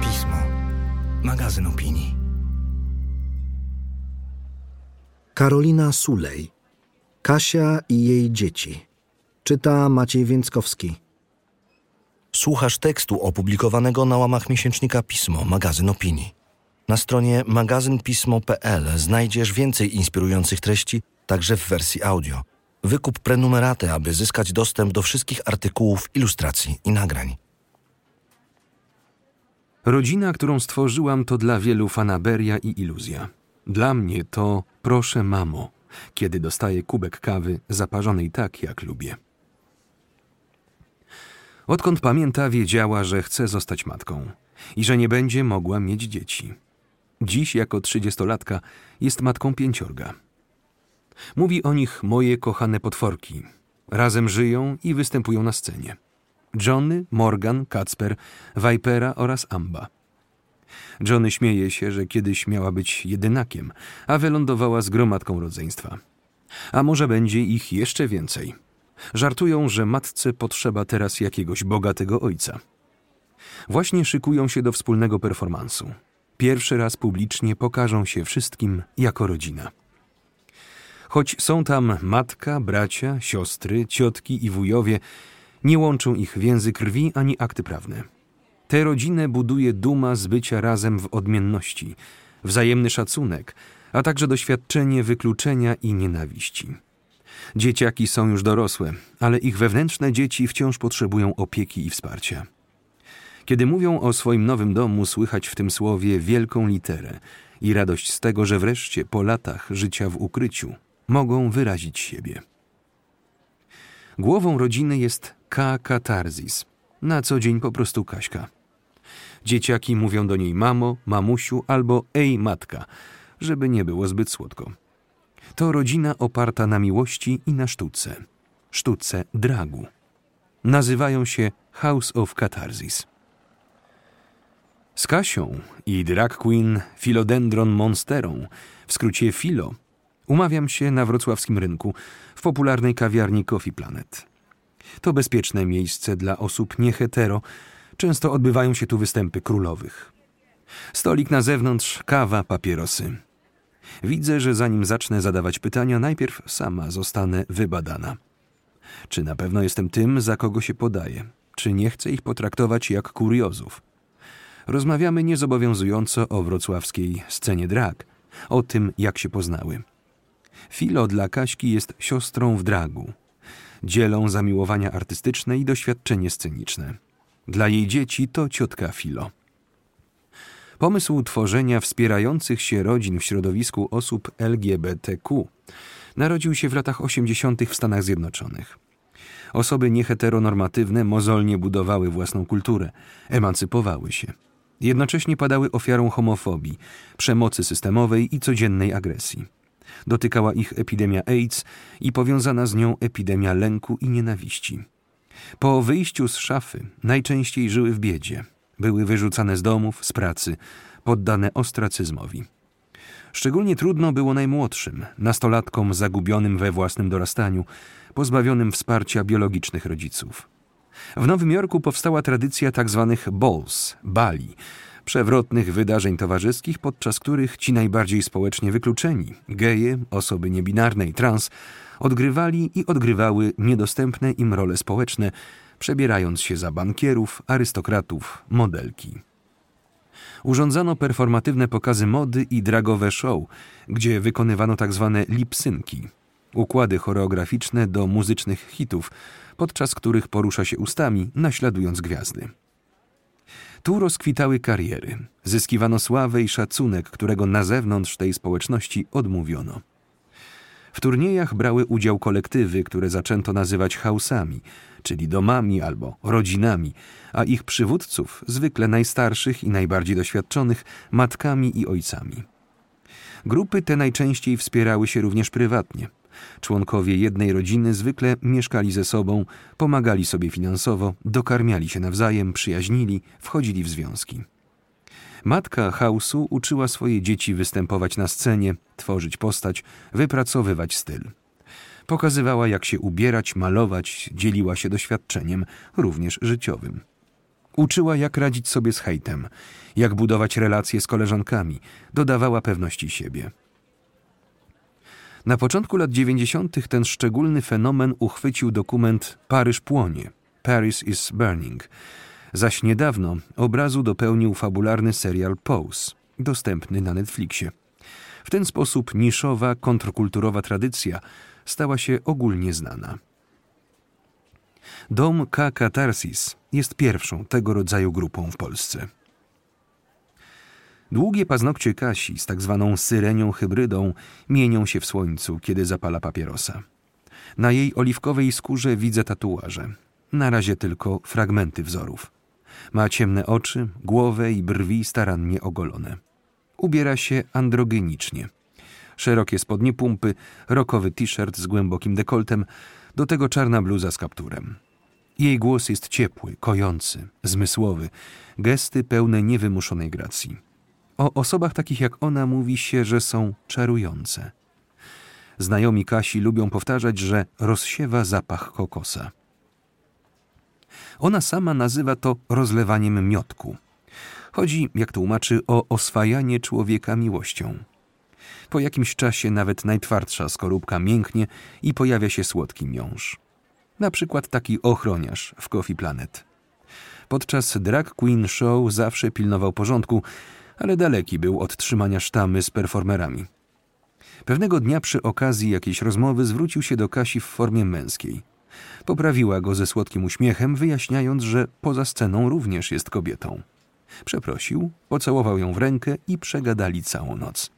Pismo. Magazyn opinii. Karolina Sulej. Kasia i jej dzieci. Czyta Maciej Więckowski. Słuchasz tekstu opublikowanego na łamach miesięcznika Pismo, magazyn opinii. Na stronie magazynpismo.pl znajdziesz więcej inspirujących treści, także w wersji audio. Wykup prenumeraty, aby zyskać dostęp do wszystkich artykułów, ilustracji i nagrań. Rodzina, którą stworzyłam, to dla wielu fanaberia i iluzja. Dla mnie to proszę mamo, kiedy dostaję kubek kawy zaparzonej tak, jak lubię. Odkąd pamięta, wiedziała, że chce zostać matką i że nie będzie mogła mieć dzieci. Dziś, jako trzydziestolatka, jest matką pięciorga. Mówi o nich moje kochane potworki. Razem żyją i występują na scenie. Johnny, Morgan, Kacper, Vipera oraz Amba. Johnny śmieje się, że kiedyś miała być jedynakiem, a wylądowała z gromadką rodzeństwa. A może będzie ich jeszcze więcej. Żartują, że matce potrzeba teraz jakiegoś bogatego ojca. Właśnie szykują się do wspólnego performansu. Pierwszy raz publicznie pokażą się wszystkim jako rodzina. Choć są tam matka, bracia, siostry, ciotki i wujowie, nie łączą ich więzy krwi ani akty prawne. Tę rodzinę buduje duma z bycia razem w odmienności, wzajemny szacunek, a także doświadczenie wykluczenia i nienawiści. Dzieciaki są już dorosłe, ale ich wewnętrzne dzieci wciąż potrzebują opieki i wsparcia. Kiedy mówią o swoim nowym domu, słychać w tym słowie wielką literę i radość z tego, że wreszcie po latach życia w ukryciu mogą wyrazić siebie. Głową rodziny jest K. Katarzis, na co dzień po prostu Kaśka. Dzieciaki mówią do niej mamo, mamusiu albo ej matka, żeby nie było zbyt słodko. To rodzina oparta na miłości i na sztuce. Sztuce dragu. Nazywają się House of Catharsis. Z Kasią i drag queen Philodendron Monsterą, w skrócie Filo, umawiam się na wrocławskim rynku w popularnej kawiarni Coffee Planet. To bezpieczne miejsce dla osób niehetero. Często odbywają się tu występy królowych. Stolik na zewnątrz, kawa, papierosy. Widzę, że zanim zacznę zadawać pytania, najpierw sama zostanę wybadana. Czy na pewno jestem tym, za kogo się podaję? Czy nie chcę ich potraktować jak kuriozów? Rozmawiamy niezobowiązująco o wrocławskiej scenie drag, o tym, jak się poznały. Filo dla Kaśki jest siostrą w dragu. Dzielą zamiłowania artystyczne i doświadczenie sceniczne. Dla jej dzieci to ciotka Filo. Pomysł tworzenia wspierających się rodzin w środowisku osób LGBTQ narodził się w latach 80. w Stanach Zjednoczonych. Osoby nieheteronormatywne mozolnie budowały własną kulturę, emancypowały się. Jednocześnie padały ofiarą homofobii, przemocy systemowej i codziennej agresji. Dotykała ich epidemia AIDS i powiązana z nią epidemia lęku i nienawiści. Po wyjściu z szafy najczęściej żyły w biedzie. Były wyrzucane z domów, z pracy, poddane ostracyzmowi. Szczególnie trudno było najmłodszym, nastolatkom zagubionym we własnym dorastaniu, pozbawionym wsparcia biologicznych rodziców. W Nowym Jorku powstała tradycja tzw. Tak balls, bali, przewrotnych wydarzeń towarzyskich, podczas których ci najbardziej społecznie wykluczeni, geje, osoby niebinarne i trans, odgrywali i odgrywały niedostępne im role społeczne, przebierając się za bankierów, arystokratów, modelki. Urządzano performatywne pokazy mody i dragowe show, gdzie wykonywano tzw. Tak lipsynki, układy choreograficzne do muzycznych hitów, podczas których porusza się ustami, naśladując gwiazdy. Tu rozkwitały kariery, zyskiwano sławę i szacunek, którego na zewnątrz tej społeczności odmówiono. W turniejach brały udział kolektywy, które zaczęto nazywać hausami, czyli domami albo rodzinami, a ich przywódców, zwykle najstarszych i najbardziej doświadczonych, matkami i ojcami. Grupy te najczęściej wspierały się również prywatnie. Członkowie jednej rodziny zwykle mieszkali ze sobą, pomagali sobie finansowo, dokarmiali się nawzajem, przyjaźnili, wchodzili w związki. Matka Hausu uczyła swoje dzieci występować na scenie, tworzyć postać, wypracowywać styl. Pokazywała, jak się ubierać, malować, dzieliła się doświadczeniem, również życiowym. Uczyła, jak radzić sobie z hejtem, jak budować relacje z koleżankami, dodawała pewności siebie. Na początku lat 90. ten szczególny fenomen uchwycił dokument Paryż płonie Paris is Burning, zaś niedawno obrazu dopełnił fabularny serial Pose, dostępny na Netflixie. W ten sposób niszowa, kontrkulturowa tradycja stała się ogólnie znana. Dom K. Katarsis jest pierwszą tego rodzaju grupą w Polsce. Długie paznokcie Kasi z tak zwaną syrenią hybrydą mienią się w słońcu, kiedy zapala papierosa. Na jej oliwkowej skórze widzę tatuaże. Na razie tylko fragmenty wzorów. Ma ciemne oczy, głowę i brwi starannie ogolone. Ubiera się androgenicznie. Szerokie spodnie pumpy, rokowy t-shirt z głębokim dekoltem, do tego czarna bluza z kapturem. Jej głos jest ciepły, kojący, zmysłowy, gesty pełne niewymuszonej gracji. O osobach takich jak ona mówi się, że są czarujące. Znajomi Kasi lubią powtarzać, że rozsiewa zapach kokosa. Ona sama nazywa to rozlewaniem miotku. Chodzi, jak tłumaczy, o oswajanie człowieka miłością. Po jakimś czasie nawet najtwardsza skorupka mięknie i pojawia się słodki miąższ. Na przykład taki ochroniarz w Coffee Planet. Podczas drag queen show zawsze pilnował porządku, ale daleki był od trzymania sztamy z performerami. Pewnego dnia przy okazji jakiejś rozmowy zwrócił się do Kasi w formie męskiej. Poprawiła go ze słodkim uśmiechem, wyjaśniając, że poza sceną również jest kobietą. Przeprosił, pocałował ją w rękę i przegadali całą noc.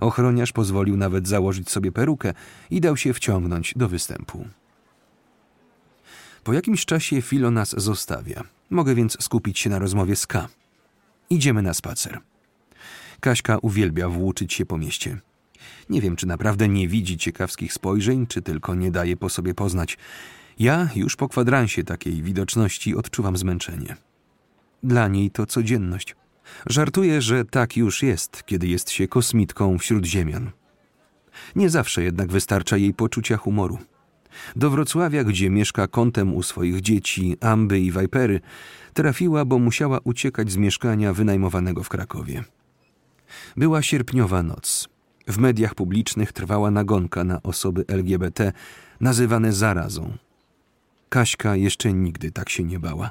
Ochroniarz pozwolił nawet założyć sobie perukę i dał się wciągnąć do występu. Po jakimś czasie Filo nas zostawia. Mogę więc skupić się na rozmowie z K. Idziemy na spacer. Kaśka uwielbia włóczyć się po mieście. Nie wiem, czy naprawdę nie widzi ciekawskich spojrzeń, czy tylko nie daje po sobie poznać. Ja już po kwadransie takiej widoczności odczuwam zmęczenie. Dla niej to codzienność. Żartuję, że tak już jest, kiedy jest się kosmitką wśród ziemian. Nie zawsze jednak wystarcza jej poczucia humoru. Do Wrocławia, gdzie mieszka kątem u swoich dzieci Amby i Vipery, trafiła, bo musiała uciekać z mieszkania wynajmowanego w Krakowie. Była sierpniowa noc. W mediach publicznych trwała nagonka na osoby LGBT, nazywane zarazą. Kaśka jeszcze nigdy tak się nie bała.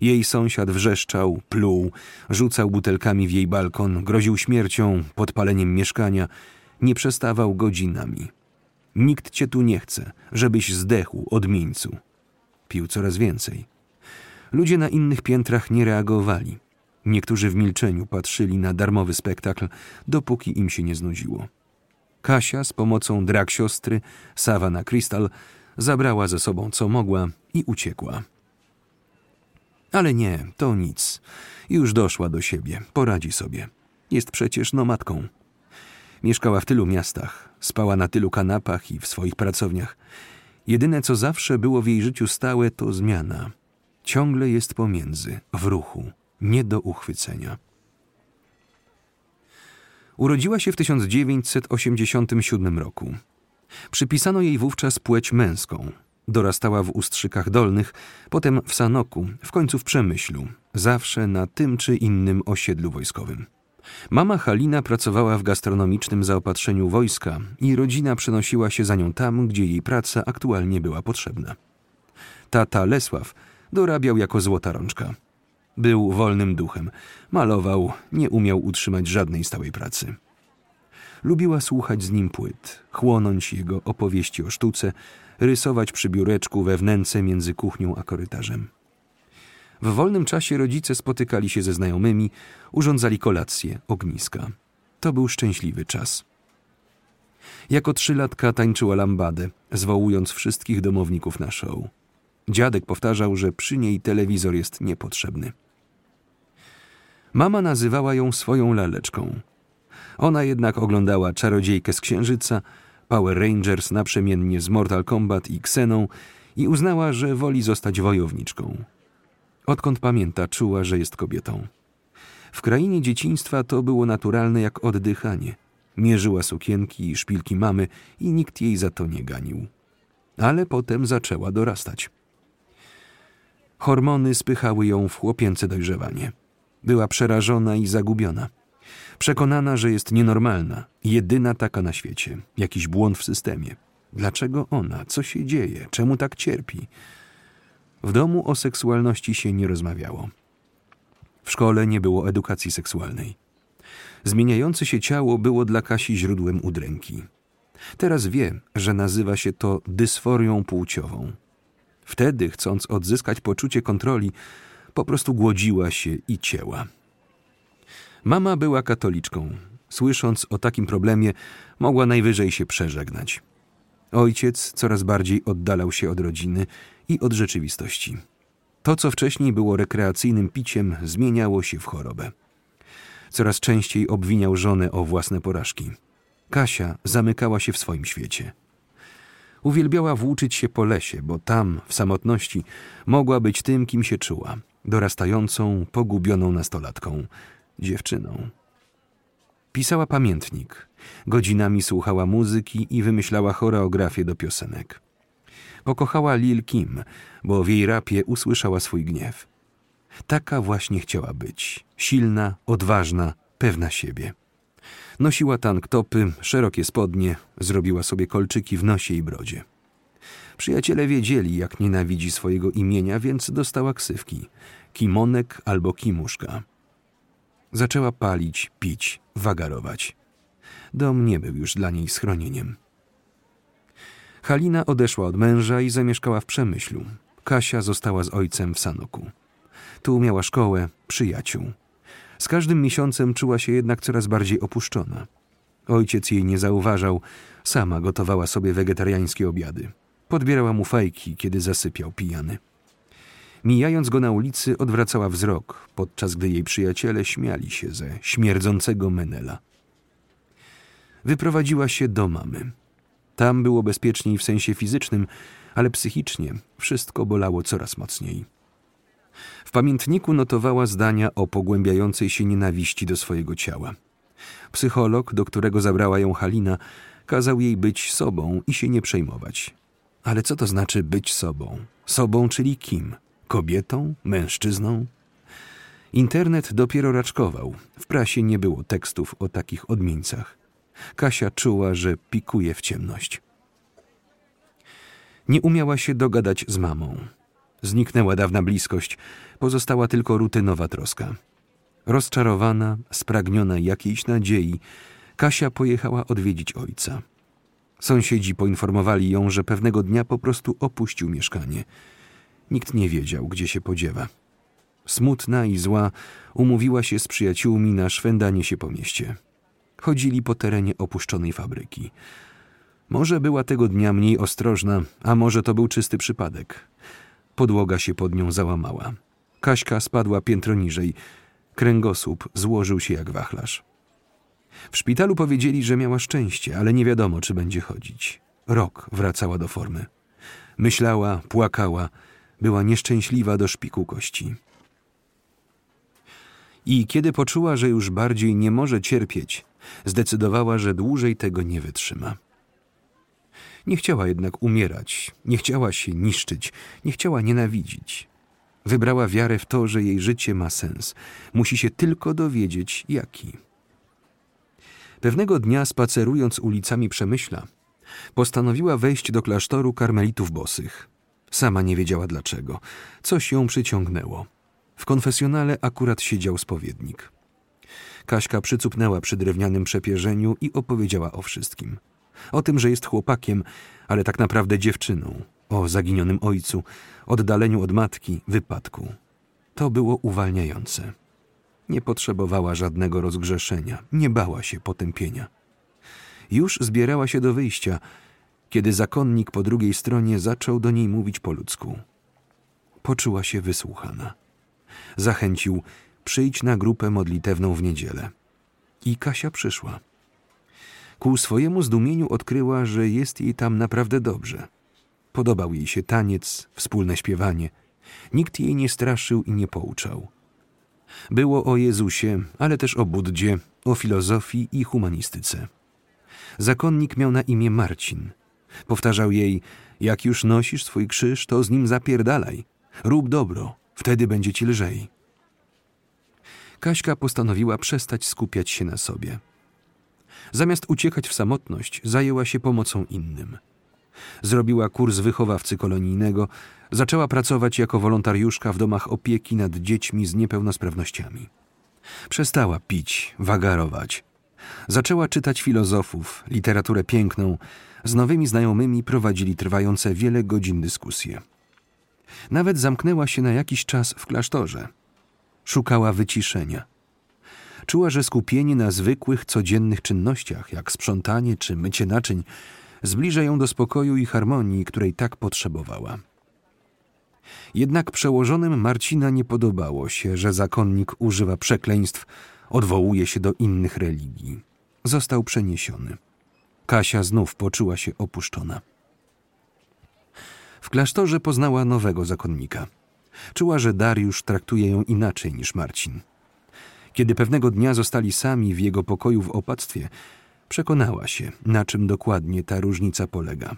Jej sąsiad wrzeszczał, pluł, rzucał butelkami w jej balkon, groził śmiercią, podpaleniem mieszkania. Nie przestawał godzinami. Nikt cię tu nie chce, żebyś zdechł od mińcu. Pił coraz więcej. Ludzie na innych piętrach nie reagowali. Niektórzy w milczeniu patrzyli na darmowy spektakl, dopóki im się nie znudziło. Kasia z pomocą drag siostry, Savannah Crystal, zabrała ze sobą co mogła i uciekła. Ale nie, to nic. Już doszła do siebie, poradzi sobie. Jest przecież nomadką. Mieszkała w tylu miastach, spała na tylu kanapach i w swoich pracowniach. Jedyne, co zawsze było w jej życiu stałe, to zmiana. Ciągle jest pomiędzy, w ruchu, nie do uchwycenia. Urodziła się w 1987 roku. Przypisano jej wówczas płeć męską. Dorastała w Ustrzykach Dolnych, potem w Sanoku, w końcu w Przemyślu, zawsze na tym czy innym osiedlu wojskowym. Mama Halina pracowała w gastronomicznym zaopatrzeniu wojska i rodzina przenosiła się za nią tam, gdzie jej praca aktualnie była potrzebna. Tata Lesław dorabiał jako złota rączka. Był wolnym duchem, malował, nie umiał utrzymać żadnej stałej pracy. Lubiła słuchać z nim płyt, chłonąć jego opowieści o sztuce, rysować przy biureczku we wnęce między kuchnią a korytarzem. W wolnym czasie rodzice spotykali się ze znajomymi, urządzali kolacje, ogniska. To był szczęśliwy czas. Jako trzylatka tańczyła lambadę, zwołując wszystkich domowników na show. Dziadek powtarzał, że przy niej telewizor jest niepotrzebny. Mama nazywała ją swoją laleczką. Ona jednak oglądała Czarodziejkę z Księżyca, Power Rangers naprzemiennie z Mortal Kombat i Xeną i uznała, że woli zostać wojowniczką. Odkąd pamięta, czuła, że jest kobietą. W krainie dzieciństwa to było naturalne jak oddychanie. Mierzyła sukienki i szpilki mamy i nikt jej za to nie ganił. Ale potem zaczęła dorastać. Hormony spychały ją w chłopięce dojrzewanie. Była przerażona i zagubiona. Przekonana, że jest nienormalna, jedyna taka na świecie, jakiś błąd w systemie. Dlaczego ona? Co się dzieje? Czemu tak cierpi? W domu o seksualności się nie rozmawiało. W szkole nie było edukacji seksualnej. Zmieniające się ciało było dla Kasi źródłem udręki. Teraz wie, że nazywa się to dysforią płciową. Wtedy, chcąc odzyskać poczucie kontroli, po prostu głodziła się i cięła. Mama była katoliczką. Słysząc o takim problemie, mogła najwyżej się przeżegnać. Ojciec coraz bardziej oddalał się od rodziny i od rzeczywistości. To, co wcześniej było rekreacyjnym piciem, zmieniało się w chorobę. Coraz częściej obwiniał żonę o własne porażki. Kasia zamykała się w swoim świecie. Uwielbiała włóczyć się po lesie, bo tam, w samotności, mogła być tym, kim się czuła dorastającą, pogubioną nastolatką, dziewczyną. Pisała pamiętnik, godzinami słuchała muzyki i wymyślała choreografię do piosenek. Pokochała Lil Kim, bo w jej rapie usłyszała swój gniew. Taka właśnie chciała być. Silna, odważna, pewna siebie. Nosiła tanktopy, szerokie spodnie, zrobiła sobie kolczyki w nosie i brodzie. Przyjaciele wiedzieli, jak nienawidzi swojego imienia, więc dostała ksywki. Kimonek albo kimuszka. Zaczęła palić, pić, wagarować. Dom nie był już dla niej schronieniem. Halina odeszła od męża i zamieszkała w Przemyślu. Kasia została z ojcem w Sanoku. Tu miała szkołę, przyjaciół. Z każdym miesiącem czuła się jednak coraz bardziej opuszczona. Ojciec jej nie zauważał, sama gotowała sobie wegetariańskie obiady. Podbierała mu fajki, kiedy zasypiał pijany. Mijając go na ulicy, odwracała wzrok, podczas gdy jej przyjaciele śmiali się ze śmierdzącego Menela. Wyprowadziła się do mamy. Tam było bezpieczniej w sensie fizycznym, ale psychicznie wszystko bolało coraz mocniej. W pamiętniku notowała zdania o pogłębiającej się nienawiści do swojego ciała. Psycholog, do którego zabrała ją Halina, kazał jej być sobą i się nie przejmować. Ale co to znaczy być sobą? Sobą, czyli kim? Kobietą? Mężczyzną? Internet dopiero raczkował. W prasie nie było tekstów o takich odmieńcach. Kasia czuła, że pikuje w ciemność. Nie umiała się dogadać z mamą. Zniknęła dawna bliskość, pozostała tylko rutynowa troska. Rozczarowana, spragniona jakiejś nadziei, Kasia pojechała odwiedzić ojca. Sąsiedzi poinformowali ją, że pewnego dnia po prostu opuścił mieszkanie. Nikt nie wiedział, gdzie się podziewa. Smutna i zła umówiła się z przyjaciółmi na szwendanie się po mieście. Chodzili po terenie opuszczonej fabryki. Może była tego dnia mniej ostrożna, a może to był czysty przypadek. Podłoga się pod nią załamała. Kaśka spadła piętro niżej. Kręgosłup złożył się jak wachlarz. W szpitalu powiedzieli, że miała szczęście, ale nie wiadomo, czy będzie chodzić. Rok wracała do formy. Myślała, płakała, była nieszczęśliwa do szpiku kości. I kiedy poczuła, że już bardziej nie może cierpieć, zdecydowała, że dłużej tego nie wytrzyma. Nie chciała jednak umierać, nie chciała się niszczyć, nie chciała nienawidzić. Wybrała wiarę w to, że jej życie ma sens. Musi się tylko dowiedzieć, jaki. Pewnego dnia, spacerując ulicami Przemyśla, postanowiła wejść do klasztoru karmelitów bosych. Sama nie wiedziała dlaczego. Coś ją przyciągnęło. W konfesjonale akurat siedział spowiednik. Kaśka przycupnęła przy drewnianym przepierzeniu i opowiedziała o wszystkim. O tym, że jest chłopakiem, ale tak naprawdę dziewczyną. O zaginionym ojcu, oddaleniu od matki, wypadku. To było uwalniające. Nie potrzebowała żadnego rozgrzeszenia, nie bała się potępienia. Już zbierała się do wyjścia, kiedy zakonnik po drugiej stronie zaczął do niej mówić po ludzku. Poczuła się wysłuchana. Zachęcił, przyjdź na grupę modlitewną w niedzielę. I Kasia przyszła. Ku swojemu zdumieniu odkryła, że jest jej tam naprawdę dobrze. Podobał jej się taniec, wspólne śpiewanie. Nikt jej nie straszył i nie pouczał. Było o Jezusie, ale też o Buddzie, o filozofii i humanistyce. Zakonnik miał na imię Marcin. Powtarzał jej, jak już nosisz swój krzyż, to z nim zapierdalaj. Rób dobro, wtedy będzie ci lżej. Kaśka postanowiła przestać skupiać się na sobie. Zamiast uciekać w samotność, zajęła się pomocą innym. Zrobiła kurs wychowawcy kolonijnego, zaczęła pracować jako wolontariuszka w domach opieki nad dziećmi z niepełnosprawnościami. Przestała pić, wagarować. Zaczęła czytać filozofów, literaturę piękną. Z nowymi znajomymi prowadzili trwające wiele godzin dyskusje. Nawet zamknęła się na jakiś czas w klasztorze. Szukała wyciszenia. Czuła, że skupienie na zwykłych, codziennych czynnościach, jak sprzątanie czy mycie naczyń, zbliża ją do spokoju i harmonii, której tak potrzebowała. Jednak przełożonym Marcina nie podobało się, że zakonnik używa przekleństw, odwołuje się do innych religii. Został przeniesiony. Kasia znów poczuła się opuszczona. W klasztorze poznała nowego zakonnika. Czuła, że Dariusz traktuje ją inaczej niż Marcin. Kiedy pewnego dnia zostali sami w jego pokoju w opactwie, przekonała się, na czym dokładnie ta różnica polega.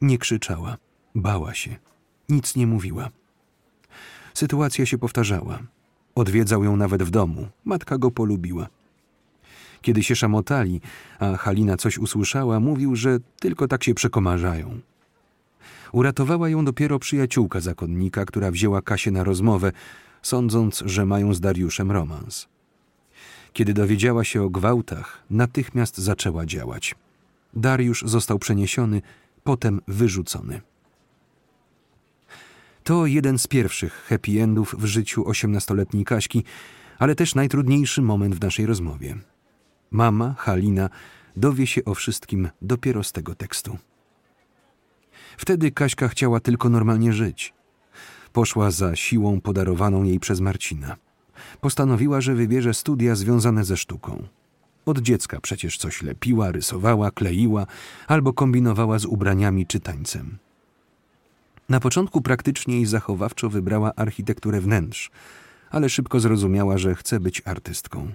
Nie krzyczała, bała się, nic nie mówiła. Sytuacja się powtarzała. Odwiedzał ją nawet w domu, matka go polubiła. Kiedy się szamotali, a Halina coś usłyszała, mówił, że tylko tak się przekomarzają. Uratowała ją dopiero przyjaciółka zakonnika, która wzięła Kasię na rozmowę, sądząc, że mają z Dariuszem romans. Kiedy dowiedziała się o gwałtach, natychmiast zaczęła działać. Dariusz został przeniesiony, potem wyrzucony. To jeden z pierwszych happy endów w życiu osiemnastoletniej Kaśki, ale też najtrudniejszy moment w naszej rozmowie. Mama, Halina, dowie się o wszystkim dopiero z tego tekstu. Wtedy Kaśka chciała tylko normalnie żyć. Poszła za siłą podarowaną jej przez Marcina. Postanowiła, że wybierze studia związane ze sztuką. Od dziecka przecież coś lepiła, rysowała, kleiła albo kombinowała z ubraniami czy tańcem. Na początku praktycznie i zachowawczo wybrała architekturę wnętrz, ale szybko zrozumiała, że chce być artystką.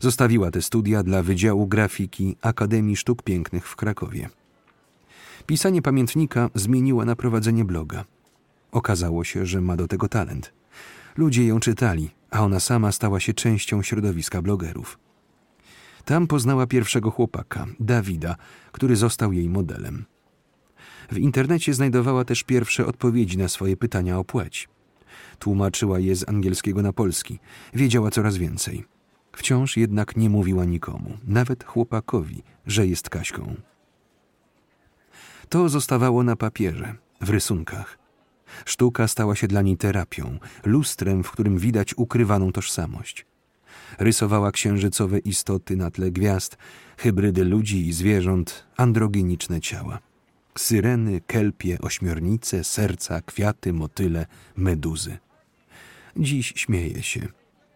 Zostawiła te studia dla Wydziału Grafiki Akademii Sztuk Pięknych w Krakowie. Pisanie pamiętnika zmieniła na prowadzenie bloga. Okazało się, że ma do tego talent. Ludzie ją czytali, a ona sama stała się częścią środowiska blogerów. Tam poznała pierwszego chłopaka, Dawida, który został jej modelem. W internecie znajdowała też pierwsze odpowiedzi na swoje pytania o płeć. Tłumaczyła je z angielskiego na polski, wiedziała coraz więcej. Wciąż jednak nie mówiła nikomu, nawet chłopakowi, że jest Kaśką. To zostawało na papierze, w rysunkach. Sztuka stała się dla niej terapią, lustrem, w którym widać ukrywaną tożsamość. Rysowała księżycowe istoty na tle gwiazd, hybrydy ludzi i zwierząt, androgeniczne ciała. Syreny, kelpie, ośmiornice, serca, kwiaty, motyle, meduzy. Dziś śmieje się.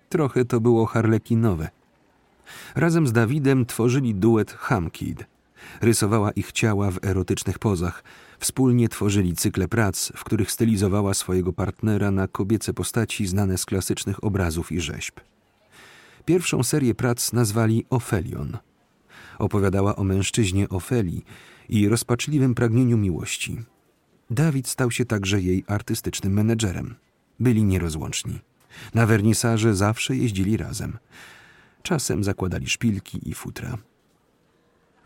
Trochę to było harlekinowe. Razem z Dawidem tworzyli duet Hamkid. Rysowała ich ciała w erotycznych pozach. Wspólnie tworzyli cykle prac, w których stylizowała swojego partnera na kobiece postaci znane z klasycznych obrazów i rzeźb. Pierwszą serię prac nazwali Ofelion. Opowiadała o mężczyźnie Ofelii i rozpaczliwym pragnieniu miłości. Dawid stał się także jej artystycznym menedżerem. Byli nierozłączni. Na wernisaże zawsze jeździli razem. Czasem zakładali szpilki i futra.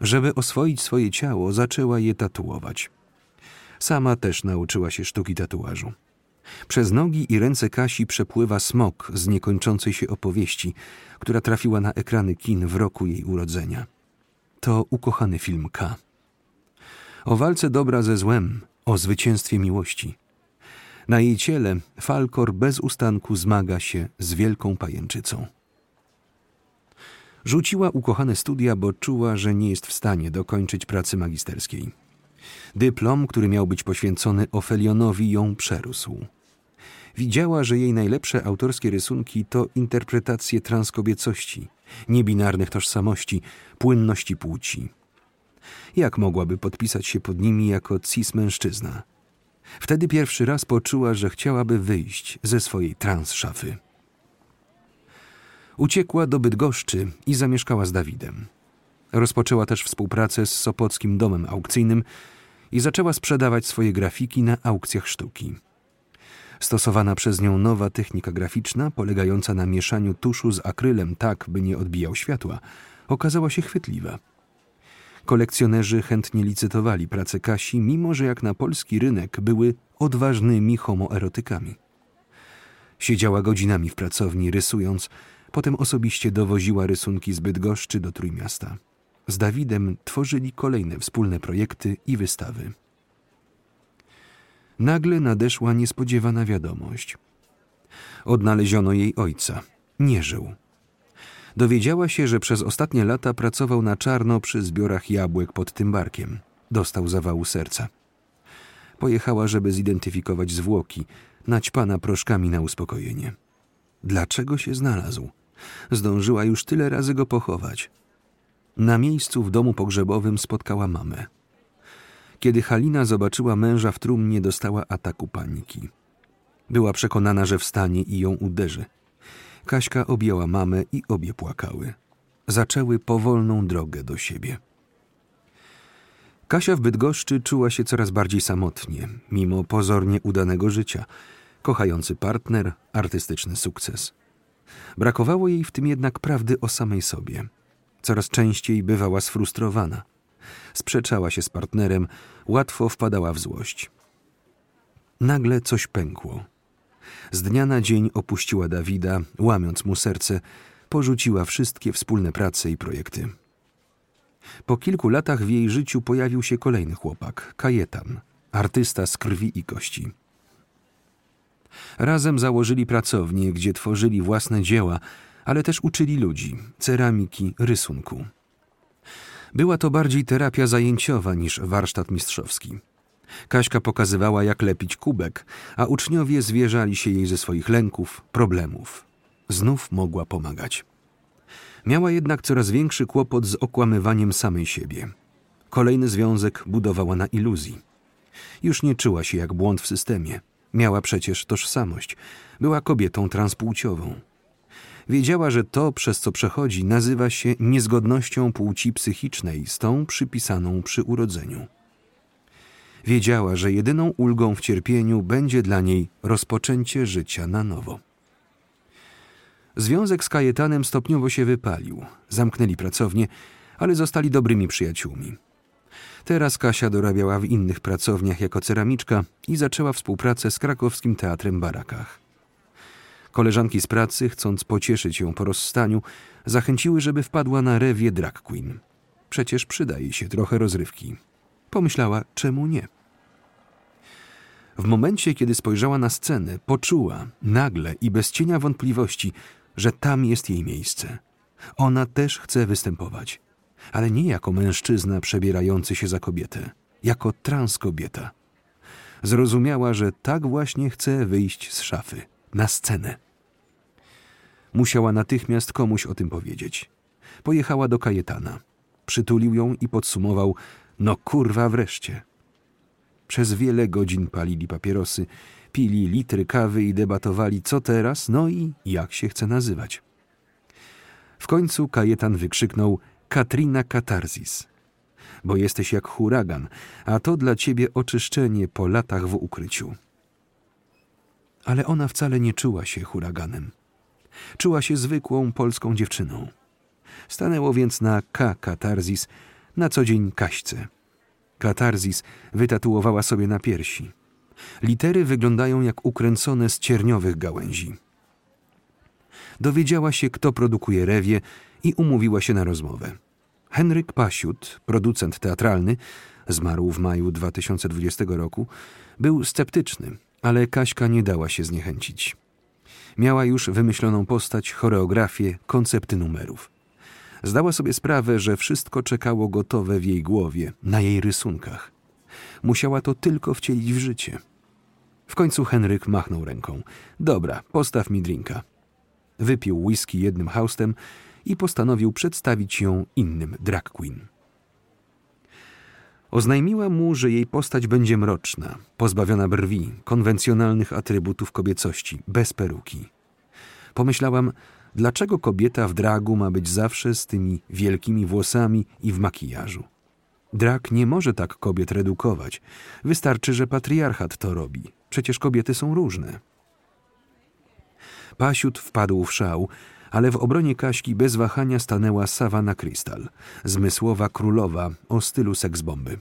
Żeby oswoić swoje ciało, zaczęła je tatuować. Sama też nauczyła się sztuki tatuażu. Przez nogi i ręce Kasi przepływa smok z niekończącej się opowieści, która trafiła na ekrany kin w roku jej urodzenia. To ukochany film K. O walce dobra ze złem, o zwycięstwie miłości. Na jej ciele Falkor bez ustanku zmaga się z wielką pajęczycą. Rzuciła ukochane studia, bo czuła, że nie jest w stanie dokończyć pracy magisterskiej. Dyplom, który miał być poświęcony Ofelionowi, ją przerósł. Widziała, że jej najlepsze autorskie rysunki to interpretacje transkobiecości, niebinarnych tożsamości, płynności płci. Jak mogłaby podpisać się pod nimi jako cis-mężczyzna? Wtedy pierwszy raz poczuła, że chciałaby wyjść ze swojej trans-szafy. Uciekła do Bydgoszczy i zamieszkała z Dawidem. Rozpoczęła też współpracę z Sopockim Domem Aukcyjnym i zaczęła sprzedawać swoje grafiki na aukcjach sztuki. Stosowana przez nią nowa technika graficzna, polegająca na mieszaniu tuszu z akrylem tak, by nie odbijał światła, okazała się chwytliwa. Kolekcjonerzy chętnie licytowali pracę Kasi, mimo że jak na polski rynek były odważnymi homoerotykami. Siedziała godzinami w pracowni, rysując, potem osobiście dowoziła rysunki z Bydgoszczy do Trójmiasta. Z Dawidem tworzyli kolejne wspólne projekty i wystawy. Nagle nadeszła niespodziewana wiadomość. Odnaleziono jej ojca. Nie żył. Dowiedziała się, że przez ostatnie lata pracował na czarno przy zbiorach jabłek pod Tymbarkiem. Dostał zawału serca. Pojechała, żeby zidentyfikować zwłoki, naćpana proszkami na uspokojenie. Dlaczego się znalazł? Zdążyła już tyle razy go pochować. Na miejscu w domu pogrzebowym spotkała mamę. Kiedy Halina zobaczyła męża w trumnie, dostała ataku paniki. Była przekonana, że wstanie i ją uderzy. Kaśka objęła mamę i obie płakały. Zaczęły powolną drogę do siebie. Kasia w Bydgoszczy czuła się coraz bardziej samotnie, mimo pozornie udanego życia. Kochający partner, artystyczny sukces. Brakowało jej w tym jednak prawdy o samej sobie. Coraz częściej bywała sfrustrowana. Sprzeczała się z partnerem, łatwo wpadała w złość. Nagle coś pękło. Z dnia na dzień opuściła Dawida, łamiąc mu serce, porzuciła wszystkie wspólne prace i projekty. Po kilku latach w jej życiu pojawił się kolejny chłopak, Kajetan, artysta z krwi i kości. Razem założyli pracownię, gdzie tworzyli własne dzieła, ale też uczyli ludzi ceramiki, rysunku. Była to bardziej terapia zajęciowa niż warsztat mistrzowski. Kaśka pokazywała, jak lepić kubek, a uczniowie zwierzali się jej ze swoich lęków, problemów. Znów mogła pomagać. Miała jednak coraz większy kłopot z okłamywaniem samej siebie. Kolejny związek budowała na iluzji. Już nie czuła się jak błąd w systemie. Miała przecież tożsamość. Była kobietą transpłciową. Wiedziała, że to, przez co przechodzi, nazywa się niezgodnością płci psychicznej z tą przypisaną przy urodzeniu. Wiedziała, że jedyną ulgą w cierpieniu będzie dla niej rozpoczęcie życia na nowo. Związek z Kajetanem stopniowo się wypalił. Zamknęli pracownię, ale zostali dobrymi przyjaciółmi. Teraz Kasia dorabiała w innych pracowniach jako ceramiczka i zaczęła współpracę z krakowskim teatrem Barakach. Koleżanki z pracy, chcąc pocieszyć ją po rozstaniu, zachęciły, żeby wpadła na rewie drag queen. Przecież przydaje się trochę rozrywki. Pomyślała, czemu nie? W momencie, kiedy spojrzała na scenę, poczuła nagle i bez cienia wątpliwości, że tam jest jej miejsce. Ona też chce występować, ale nie jako mężczyzna przebierający się za kobietę, jako transkobieta. Zrozumiała, że tak właśnie chce wyjść z szafy, na scenę. Musiała natychmiast komuś o tym powiedzieć. Pojechała do Kajetana. Przytulił ją i podsumował: No kurwa, wreszcie. Przez wiele godzin palili papierosy, pili litry kawy i debatowali, co teraz, no i jak się chce nazywać. W końcu Kajetan wykrzyknął: Katrina Katarzis. Bo jesteś jak huragan, a to dla ciebie oczyszczenie po latach w ukryciu. Ale ona wcale nie czuła się huraganem. Czuła się zwykłą polską dziewczyną. Stanęło więc na K katarzis, na co dzień Kaśce. Katarzis wytatuowała sobie na piersi. Litery wyglądają jak ukręcone z cierniowych gałęzi. Dowiedziała się, kto produkuje rewie i umówiła się na rozmowę. Henryk Pasiut, producent teatralny, zmarł w maju 2020 roku, był sceptyczny, ale Kaśka nie dała się zniechęcić. Miała już wymyśloną postać, choreografię, koncepty numerów. Zdała sobie sprawę, że wszystko czekało gotowe w jej głowie, na jej rysunkach. Musiała to tylko wcielić w życie. W końcu Henryk machnął ręką. Dobra, postaw mi drinka. Wypił whisky jednym haustem i postanowił przedstawić ją innym drag queen. Oznajmiła mu, że jej postać będzie mroczna, pozbawiona brwi, konwencjonalnych atrybutów kobiecości, bez peruki. Pomyślałam, Dlaczego kobieta w dragu ma być zawsze z tymi wielkimi włosami i w makijażu? Drag nie może tak kobiet redukować. Wystarczy, że patriarchat to robi. Przecież kobiety są różne. Pasiut wpadł w szał, ale w obronie Kaśki bez wahania stanęła Savannah Crystal, zmysłowa królowa o stylu seksbomby.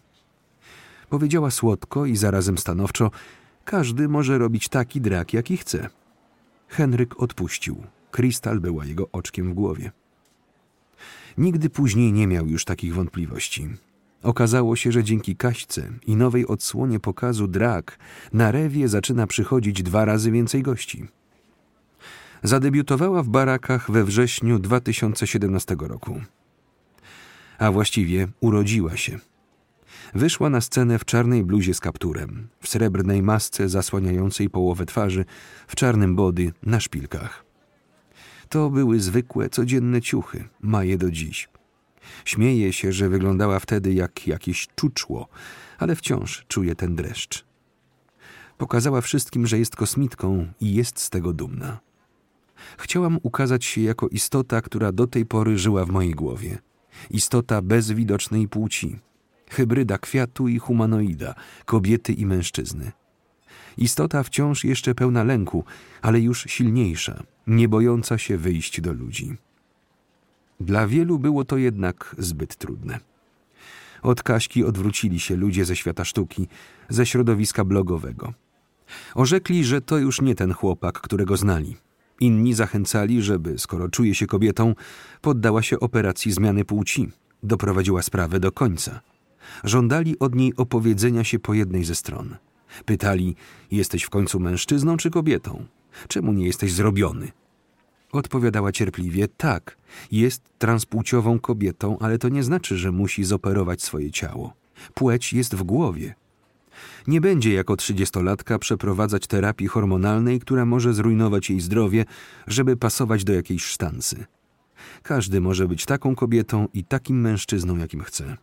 Powiedziała słodko i zarazem stanowczo, każdy może robić taki drak, jaki chce. Henryk odpuścił. Krystal była jego oczkiem w głowie. Nigdy później nie miał już takich wątpliwości. Okazało się, że dzięki Kaśce i nowej odsłonie pokazu drag na rewie zaczyna przychodzić dwa razy więcej gości. Zadebiutowała w barakach we wrześniu 2017 roku. A właściwie urodziła się. Wyszła na scenę w czarnej bluzie z kapturem, w srebrnej masce zasłaniającej połowę twarzy, w czarnym body na szpilkach. To były zwykłe, codzienne ciuchy, ma je do dziś. Śmieje się, że wyglądała wtedy jak jakieś czuczło, ale wciąż czuje ten dreszcz. Pokazała wszystkim, że jest kosmitką i jest z tego dumna. Chciałam ukazać się jako istota, która do tej pory żyła w mojej głowie. Istota bez widocznej płci. Hybryda kwiatu i humanoida, kobiety i mężczyzny. Istota wciąż jeszcze pełna lęku, ale już silniejsza, nie bojąca się wyjść do ludzi. Dla wielu było to jednak zbyt trudne. Od Kaśki odwrócili się ludzie ze świata sztuki, ze środowiska blogowego. Orzekli, że to już nie ten chłopak, którego znali. Inni zachęcali, żeby, skoro czuje się kobietą, poddała się operacji zmiany płci, doprowadziła sprawę do końca. Żądali od niej opowiedzenia się po jednej ze stron. Pytali: Jesteś w końcu mężczyzną czy kobietą? Czemu nie jesteś zrobiony? Odpowiadała cierpliwie: Tak, jest transpłciową kobietą, ale to nie znaczy, że musi zoperować swoje ciało. Płeć jest w głowie. Nie będzie jako trzydziestolatka przeprowadzać terapii hormonalnej, która może zrujnować jej zdrowie, żeby pasować do jakiejś sztancy. Każdy może być taką kobietą i takim mężczyzną, jakim chce.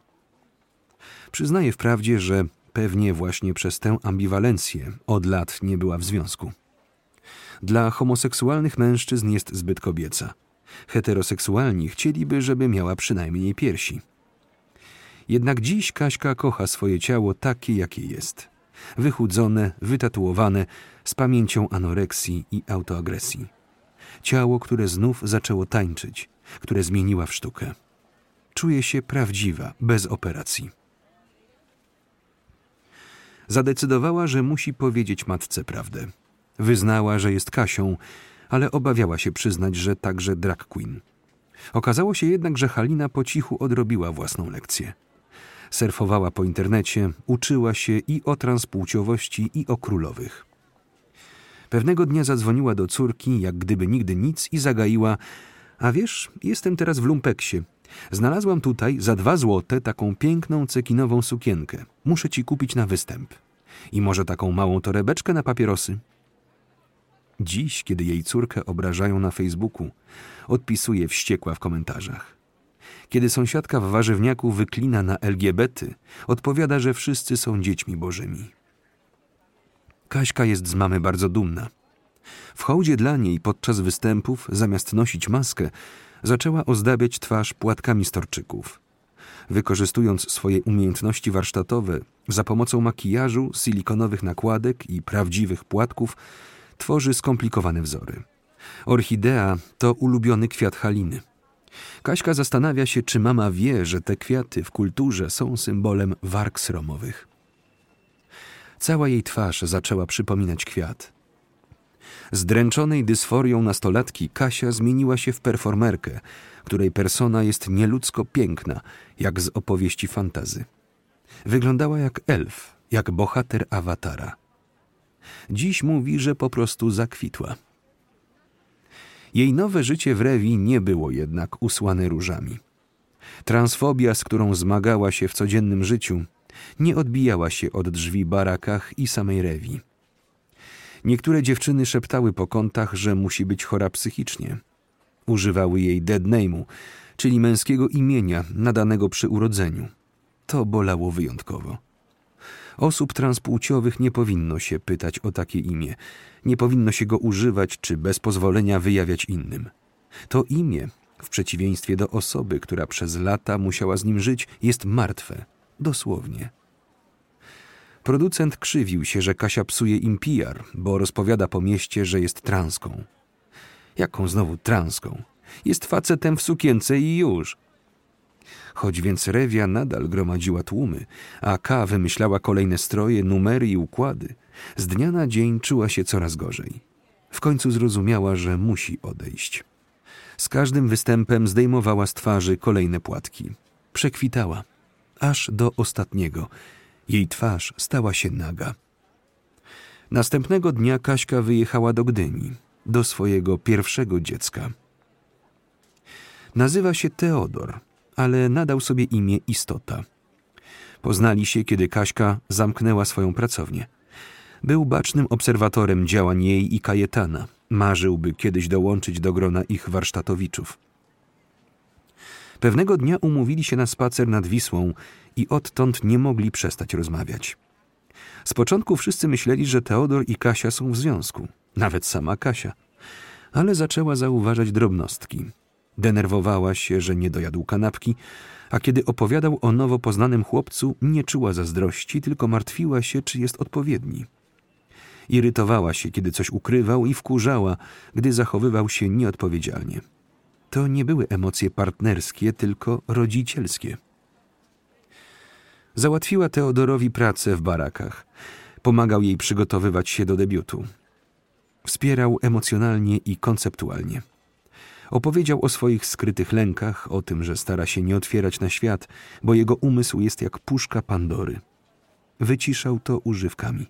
Przyznaję wprawdzie, że pewnie właśnie przez tę ambiwalencję od lat nie była w związku. Dla homoseksualnych mężczyzn jest zbyt kobieca. Heteroseksualni chcieliby, żeby miała przynajmniej piersi. Jednak dziś Kaśka kocha swoje ciało takie, jakie jest. Wychudzone, wytatuowane, z pamięcią anoreksji i autoagresji. Ciało, które znów zaczęło tańczyć, które zmieniła w sztukę. Czuje się prawdziwa, bez operacji. Zadecydowała, że musi powiedzieć matce prawdę. Wyznała, że jest Kasią, ale obawiała się przyznać, że także drag queen. Okazało się jednak, że Halina po cichu odrobiła własną lekcję. Surfowała po internecie, uczyła się i o transpłciowości, i o królowych. Pewnego dnia zadzwoniła do córki, jak gdyby nigdy nic, i zagaiła: A wiesz, jestem teraz w lumpeksie. Znalazłam tutaj za dwa złote taką piękną cekinową sukienkę. Muszę ci kupić na występ. I może taką małą torebeczkę na papierosy. Dziś, kiedy jej córkę obrażają na Facebooku, odpisuje wściekła w komentarzach. Kiedy sąsiadka w warzywniaku wyklina na LGBT, odpowiada, że wszyscy są dziećmi bożymi. Kaśka jest z mamy bardzo dumna. W hołdzie dla niej podczas występów, zamiast nosić maskę, zaczęła ozdabiać twarz płatkami storczyków. Wykorzystując swoje umiejętności warsztatowe, za pomocą makijażu, silikonowych nakładek i prawdziwych płatków, tworzy skomplikowane wzory. Orchidea to ulubiony kwiat Haliny. Kaśka zastanawia się, czy mama wie, że te kwiaty w kulturze są symbolem warg sromowych. Cała jej twarz zaczęła przypominać kwiat. Zdręczonej dysforią nastolatki Kasia zmieniła się w performerkę, której persona jest nieludzko piękna, jak z opowieści fantazy. Wyglądała jak elf, jak bohater awatara. Dziś mówi, że po prostu zakwitła. Jej nowe życie w Rewi nie było jednak usłane różami. Transfobia, z którą zmagała się w codziennym życiu, nie odbijała się od drzwi barakach i samej Rewi. Niektóre dziewczyny szeptały po kątach, że musi być chora psychicznie. Używały jej dead name'u, czyli męskiego imienia nadanego przy urodzeniu. To bolało wyjątkowo. Osób transpłciowych nie powinno się pytać o takie imię. Nie powinno się go używać czy bez pozwolenia wyjawiać innym. To imię, w przeciwieństwie do osoby, która przez lata musiała z nim żyć, jest martwe, dosłownie. Producent krzywił się, że Kasia psuje im PR, bo rozpowiada po mieście, że jest transką. Jaką znowu transką? Jest facetem w sukience i już. Choć więc Rewia nadal gromadziła tłumy, a K wymyślała kolejne stroje, numery i układy, z dnia na dzień czuła się coraz gorzej. W końcu zrozumiała, że musi odejść. Z każdym występem zdejmowała z twarzy kolejne płatki. Przekwitała, aż do ostatniego. Jej twarz stała się naga. Następnego dnia Kaśka wyjechała do Gdyni, do swojego pierwszego dziecka. Nazywa się Teodor, ale nadał sobie imię Istota. Poznali się, kiedy Kaśka zamknęła swoją pracownię. Był bacznym obserwatorem działań jej i Kajetana. Marzył, by kiedyś dołączyć do grona ich warsztatowiczów. Pewnego dnia umówili się na spacer nad Wisłą i odtąd nie mogli przestać rozmawiać. Z początku wszyscy myśleli, że Teodor i Kasia są w związku, nawet sama Kasia, ale zaczęła zauważać drobnostki. Denerwowała się, że nie dojadł kanapki, a kiedy opowiadał o nowo poznanym chłopcu, nie czuła zazdrości, tylko martwiła się, czy jest odpowiedni. Irytowała się, kiedy coś ukrywał i wkurzała, gdy zachowywał się nieodpowiedzialnie. To nie były emocje partnerskie, tylko rodzicielskie. Załatwiła Teodorowi pracę w barakach. Pomagał jej przygotowywać się do debiutu. Wspierał emocjonalnie i konceptualnie. Opowiedział o swoich skrytych lękach, o tym, że stara się nie otwierać na świat, bo jego umysł jest jak puszka Pandory. Wyciszał to używkami.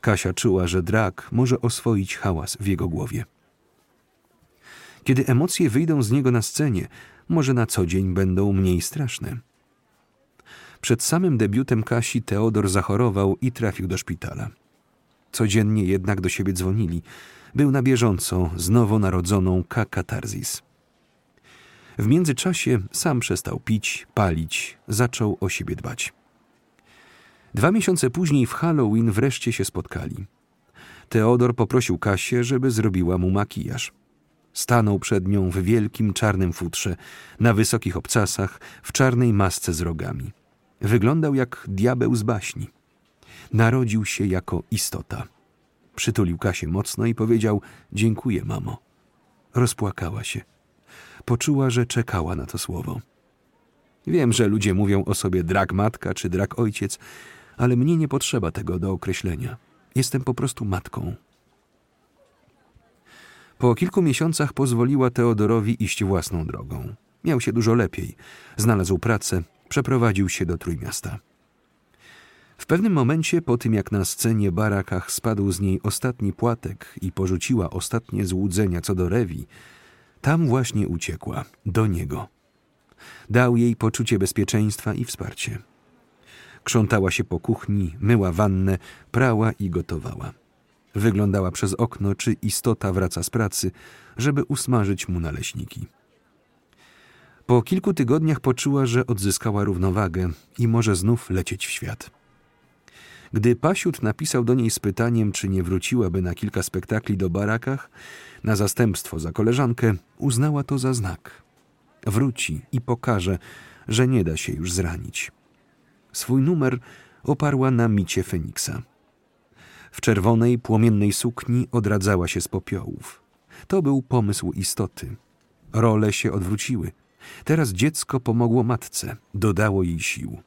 Kasia czuła, że drak może oswoić hałas w jego głowie. Kiedy emocje wyjdą z niego na scenie, może na co dzień będą mniej straszne. Przed samym debiutem Kasi Teodor zachorował i trafił do szpitala. Codziennie jednak do siebie dzwonili. Był na bieżąco z nowonarodzoną K-katarzis. W międzyczasie sam przestał pić, palić, zaczął o siebie dbać. Dwa miesiące później w Halloween wreszcie się spotkali. Teodor poprosił Kasię, żeby zrobiła mu makijaż. Stanął przed nią w wielkim czarnym futrze, na wysokich obcasach, w czarnej masce z rogami. Wyglądał jak diabeł z baśni. Narodził się jako istota. Przytulił Kasię mocno i powiedział: Dziękuję, mamo. Rozpłakała się. Poczuła, że czekała na to słowo. Wiem, że ludzie mówią o sobie drak matka czy drak ojciec, ale mnie nie potrzeba tego do określenia. Jestem po prostu matką. Po kilku miesiącach pozwoliła Teodorowi iść własną drogą. Miał się dużo lepiej. Znalazł pracę, przeprowadził się do Trójmiasta. W pewnym momencie, po tym jak na scenie barakach spadł z niej ostatni płatek i porzuciła ostatnie złudzenia co do Rewi, tam właśnie uciekła, do niego. Dał jej poczucie bezpieczeństwa i wsparcie. Krzątała się po kuchni, myła wannę, prała i gotowała. Wyglądała przez okno, czy istota wraca z pracy, żeby usmażyć mu naleśniki. Po kilku tygodniach poczuła, że odzyskała równowagę i może znów lecieć w świat. Gdy Pasiut napisał do niej z pytaniem, czy nie wróciłaby na kilka spektakli do barakach, na zastępstwo za koleżankę, uznała to za znak. Wróci i pokaże, że nie da się już zranić. Swój numer oparła na micie Feniksa. W czerwonej, płomiennej sukni odradzała się z popiołów. To był pomysł istoty. Role się odwróciły. Teraz dziecko pomogło matce, dodało jej sił.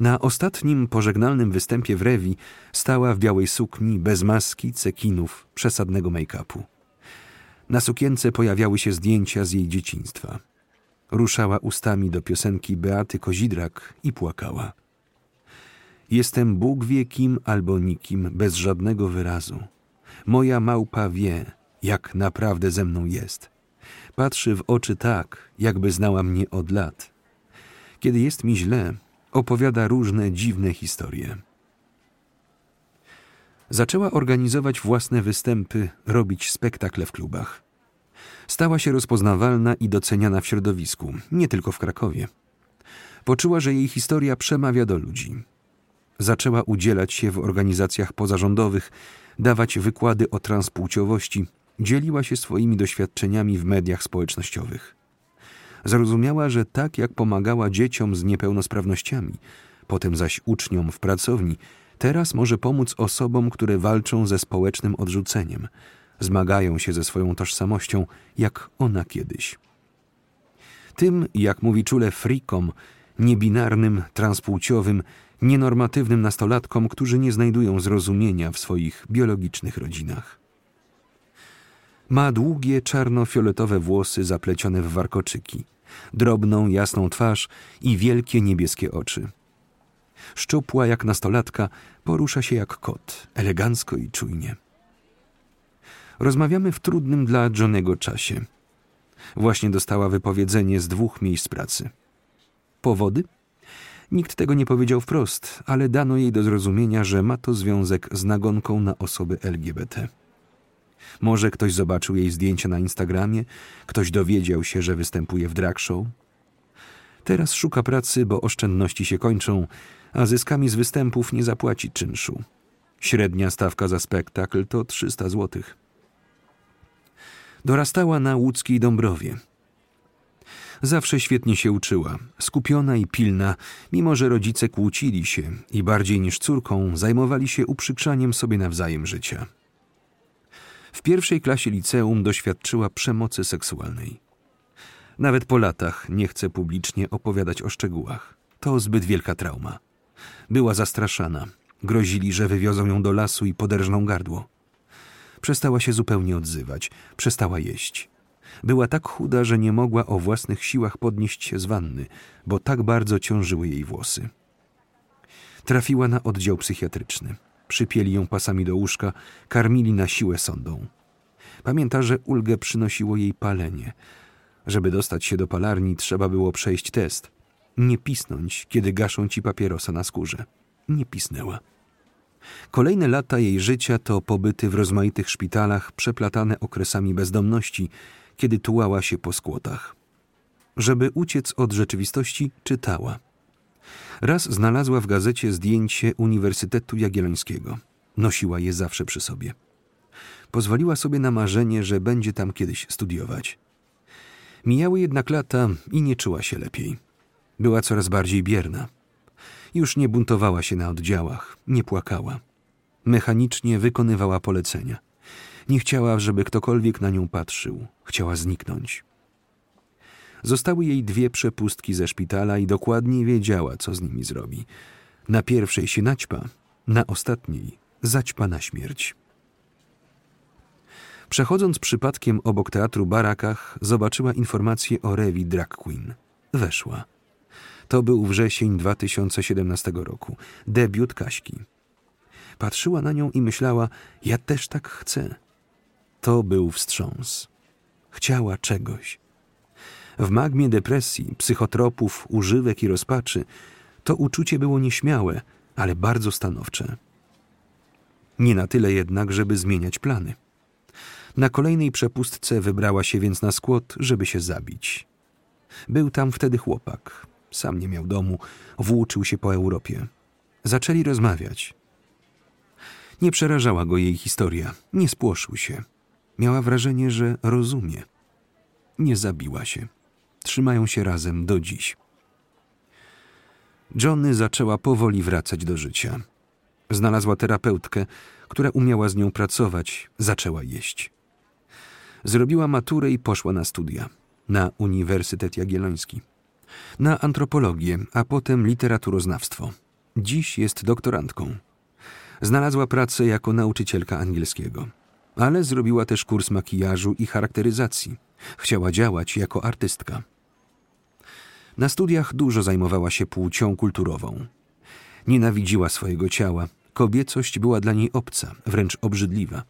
Na ostatnim pożegnalnym występie w Rewi stała w białej sukni, bez maski, cekinów, przesadnego make-upu. Na sukience pojawiały się zdjęcia z jej dzieciństwa. Ruszała ustami do piosenki Beaty Kozidrak i płakała. Jestem Bóg wie kim albo nikim, bez żadnego wyrazu. Moja małpa wie, jak naprawdę ze mną jest. Patrzy w oczy tak, jakby znała mnie od lat. Kiedy jest mi źle, opowiada różne dziwne historie. Zaczęła organizować własne występy, robić spektakle w klubach. Stała się rozpoznawalna i doceniana w środowisku, nie tylko w Krakowie. Poczuła, że jej historia przemawia do ludzi. Zaczęła udzielać się w organizacjach pozarządowych, dawać wykłady o transpłciowości, dzieliła się swoimi doświadczeniami w mediach społecznościowych. Zrozumiała, że tak jak pomagała dzieciom z niepełnosprawnościami, potem zaś uczniom w pracowni, teraz może pomóc osobom, które walczą ze społecznym odrzuceniem, zmagają się ze swoją tożsamością, jak ona kiedyś. Tym, jak mówi czule frikom, niebinarnym, transpłciowym, nienormatywnym nastolatkom, którzy nie znajdują zrozumienia w swoich biologicznych rodzinach. Ma długie, czarno-fioletowe włosy zaplecione w warkoczyki, drobną, jasną twarz i wielkie niebieskie oczy. Szczupła jak nastolatka, porusza się jak kot, elegancko i czujnie. Rozmawiamy w trudnym dla Johnego czasie. Właśnie dostała wypowiedzenie z dwóch miejsc pracy. Powody? Nikt tego nie powiedział wprost, ale dano jej do zrozumienia, że ma to związek z nagonką na osoby LGBT. Może ktoś zobaczył jej zdjęcia na Instagramie, ktoś dowiedział się, że występuje w drag show. Teraz szuka pracy, bo oszczędności się kończą, a zyskami z występów nie zapłaci czynszu. Średnia stawka za spektakl to 300 złotych. Dorastała na łódzkiej Dąbrowie. Zawsze świetnie się uczyła, skupiona i pilna, mimo że rodzice kłócili się i bardziej niż córką zajmowali się uprzykrzaniem sobie nawzajem życia. W pierwszej klasie liceum doświadczyła przemocy seksualnej. Nawet po latach nie chce publicznie opowiadać o szczegółach. To zbyt wielka trauma. Była zastraszana. Grozili, że wywiozą ją do lasu i poderżną gardło. Przestała się zupełnie odzywać, przestała jeść. Była tak chuda, że nie mogła o własnych siłach podnieść się z wanny, bo tak bardzo ciążyły jej włosy. Trafiła na oddział psychiatryczny. Przypieli ją pasami do łóżka, karmili na siłę sondą. Pamięta, że ulgę przynosiło jej palenie. Żeby dostać się do palarni, trzeba było przejść test. Nie pisnąć, kiedy gaszą ci papierosa na skórze. Nie pisnęła. Kolejne lata jej życia to pobyty w rozmaitych szpitalach przeplatane okresami bezdomności, kiedy tułała się po skłotach. Żeby uciec od rzeczywistości, czytała. Raz znalazła w gazecie zdjęcie Uniwersytetu Jagiellońskiego. Nosiła je zawsze przy sobie. Pozwoliła sobie na marzenie, że będzie tam kiedyś studiować. Mijały jednak lata i nie czuła się lepiej. Była coraz bardziej bierna. Już nie buntowała się na oddziałach, nie płakała. Mechanicznie wykonywała polecenia. Nie chciała, żeby ktokolwiek na nią patrzył. Chciała zniknąć. Zostały jej dwie przepustki ze szpitala i dokładnie wiedziała, co z nimi zrobi. Na pierwszej się naćpa, na ostatniej zaćpa na śmierć. Przechodząc przypadkiem obok teatru Barakach, zobaczyła informację o Rewi Drag Queen. Weszła. To był wrzesień 2017 roku, debiut Kaśki. Patrzyła na nią i myślała, ja też tak chcę. To był wstrząs. Chciała czegoś. W magmie depresji, psychotropów, używek i rozpaczy to uczucie było nieśmiałe, ale bardzo stanowcze. Nie na tyle jednak, żeby zmieniać plany. Na kolejnej przepustce wybrała się więc na skłot, żeby się zabić. Był tam wtedy chłopak. Sam nie miał domu, włóczył się po Europie. Zaczęli rozmawiać. Nie przerażała go jej historia, nie spłoszył się. Miała wrażenie, że rozumie. Nie zabiła się. Trzymają się razem do dziś. Johnny zaczęła powoli wracać do życia. Znalazła terapeutkę, która umiała z nią pracować, zaczęła jeść. Zrobiła maturę i poszła na studia. Na Uniwersytet Jagielloński. Na antropologię, a potem literaturoznawstwo. Dziś jest doktorantką. Znalazła pracę jako nauczycielka angielskiego, ale zrobiła też kurs makijażu i charakteryzacji. Chciała działać jako artystka. Na studiach dużo zajmowała się płcią kulturową. Nienawidziła swojego ciała, kobiecość była dla niej obca, wręcz obrzydliwa.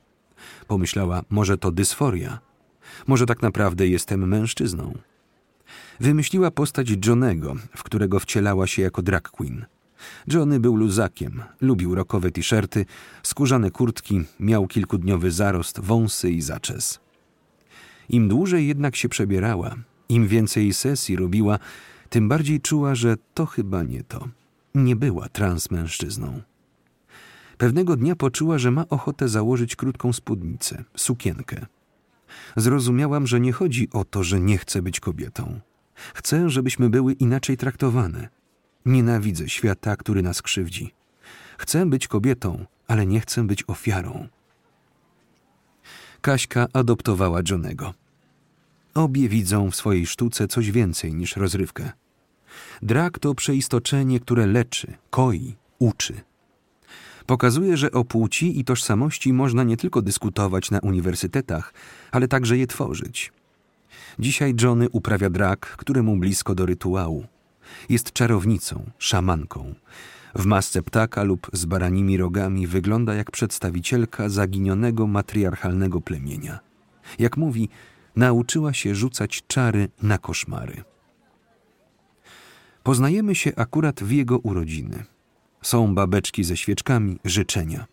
Pomyślała, może to dysforia, może tak naprawdę jestem mężczyzną. Wymyśliła postać Johnego, w którego wcielała się jako drag queen. Johnny był luzakiem, lubił rokowe t-shirty, skórzane kurtki, miał kilkudniowy zarost, wąsy i zaczes. Im dłużej jednak się przebierała, im więcej sesji robiła, tym bardziej czuła, że to chyba nie to. Nie była transmężczyzną. Pewnego dnia poczuła, że ma ochotę założyć krótką spódnicę, sukienkę. Zrozumiałam, że nie chodzi o to, że nie chcę być kobietą. Chcę, żebyśmy były inaczej traktowane. Nienawidzę świata, który nas krzywdzi. Chcę być kobietą, ale nie chcę być ofiarą. Kaśka adoptowała Johnego. Obie widzą w swojej sztuce coś więcej niż rozrywkę. Drag to przeistoczenie, które leczy, koi, uczy. Pokazuje, że o płci i tożsamości można nie tylko dyskutować na uniwersytetach, ale także je tworzyć. Dzisiaj Johnny uprawia drag, któremu blisko do rytuału. Jest czarownicą, szamanką. W masce ptaka lub z baranimi rogami wygląda jak przedstawicielka zaginionego matriarchalnego plemienia. Jak mówi, nauczyła się rzucać czary na koszmary. Poznajemy się akurat w jego urodziny. Są babeczki ze świeczkami, życzenia.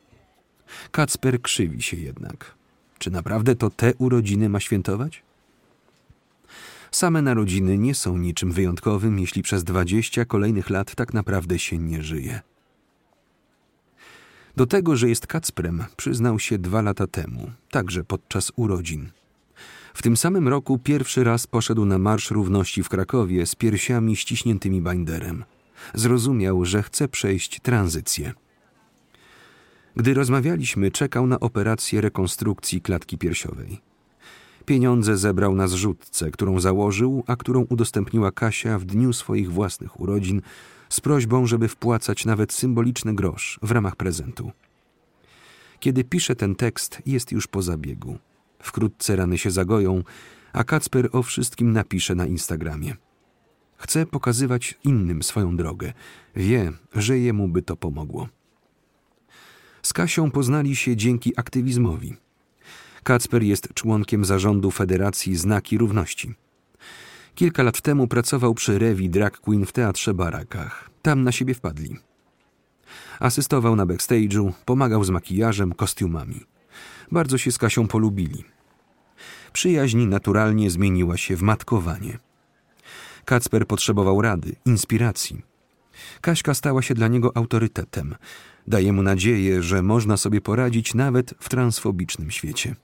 Kacper krzywi się jednak. Czy naprawdę to te urodziny ma świętować? Same narodziny nie są niczym wyjątkowym, jeśli przez dwadzieścia kolejnych lat tak naprawdę się nie żyje. Do tego, że jest Kacprem, przyznał się dwa lata temu, także podczas urodzin. W tym samym roku pierwszy raz poszedł na Marsz Równości w Krakowie z piersiami ściśniętymi binderem. Zrozumiał, że chce przejść tranzycję. Gdy rozmawialiśmy, czekał na operację rekonstrukcji klatki piersiowej. Pieniądze zebrał na zrzutce, którą założył, a którą udostępniła Kasia w dniu swoich własnych urodzin z prośbą, żeby wpłacać nawet symboliczny grosz w ramach prezentu. Kiedy pisze ten tekst, jest już po zabiegu. Wkrótce rany się zagoją, a Kacper o wszystkim napisze na Instagramie. Chce pokazywać innym swoją drogę. Wie, że jemu by to pomogło. Z Kasią poznali się dzięki aktywizmowi. Kacper jest członkiem zarządu Federacji Znaki Równości. Kilka lat temu pracował przy rewi Drag Queen w Teatrze Barakach. Tam na siebie wpadli. Asystował na backstage'u, pomagał z makijażem, kostiumami. Bardzo się z Kasią polubili. Przyjaźń naturalnie zmieniła się w matkowanie. Kacper potrzebował rady, inspiracji. Kaśka stała się dla niego autorytetem. Daje mu nadzieję, że można sobie poradzić nawet w transfobicznym świecie.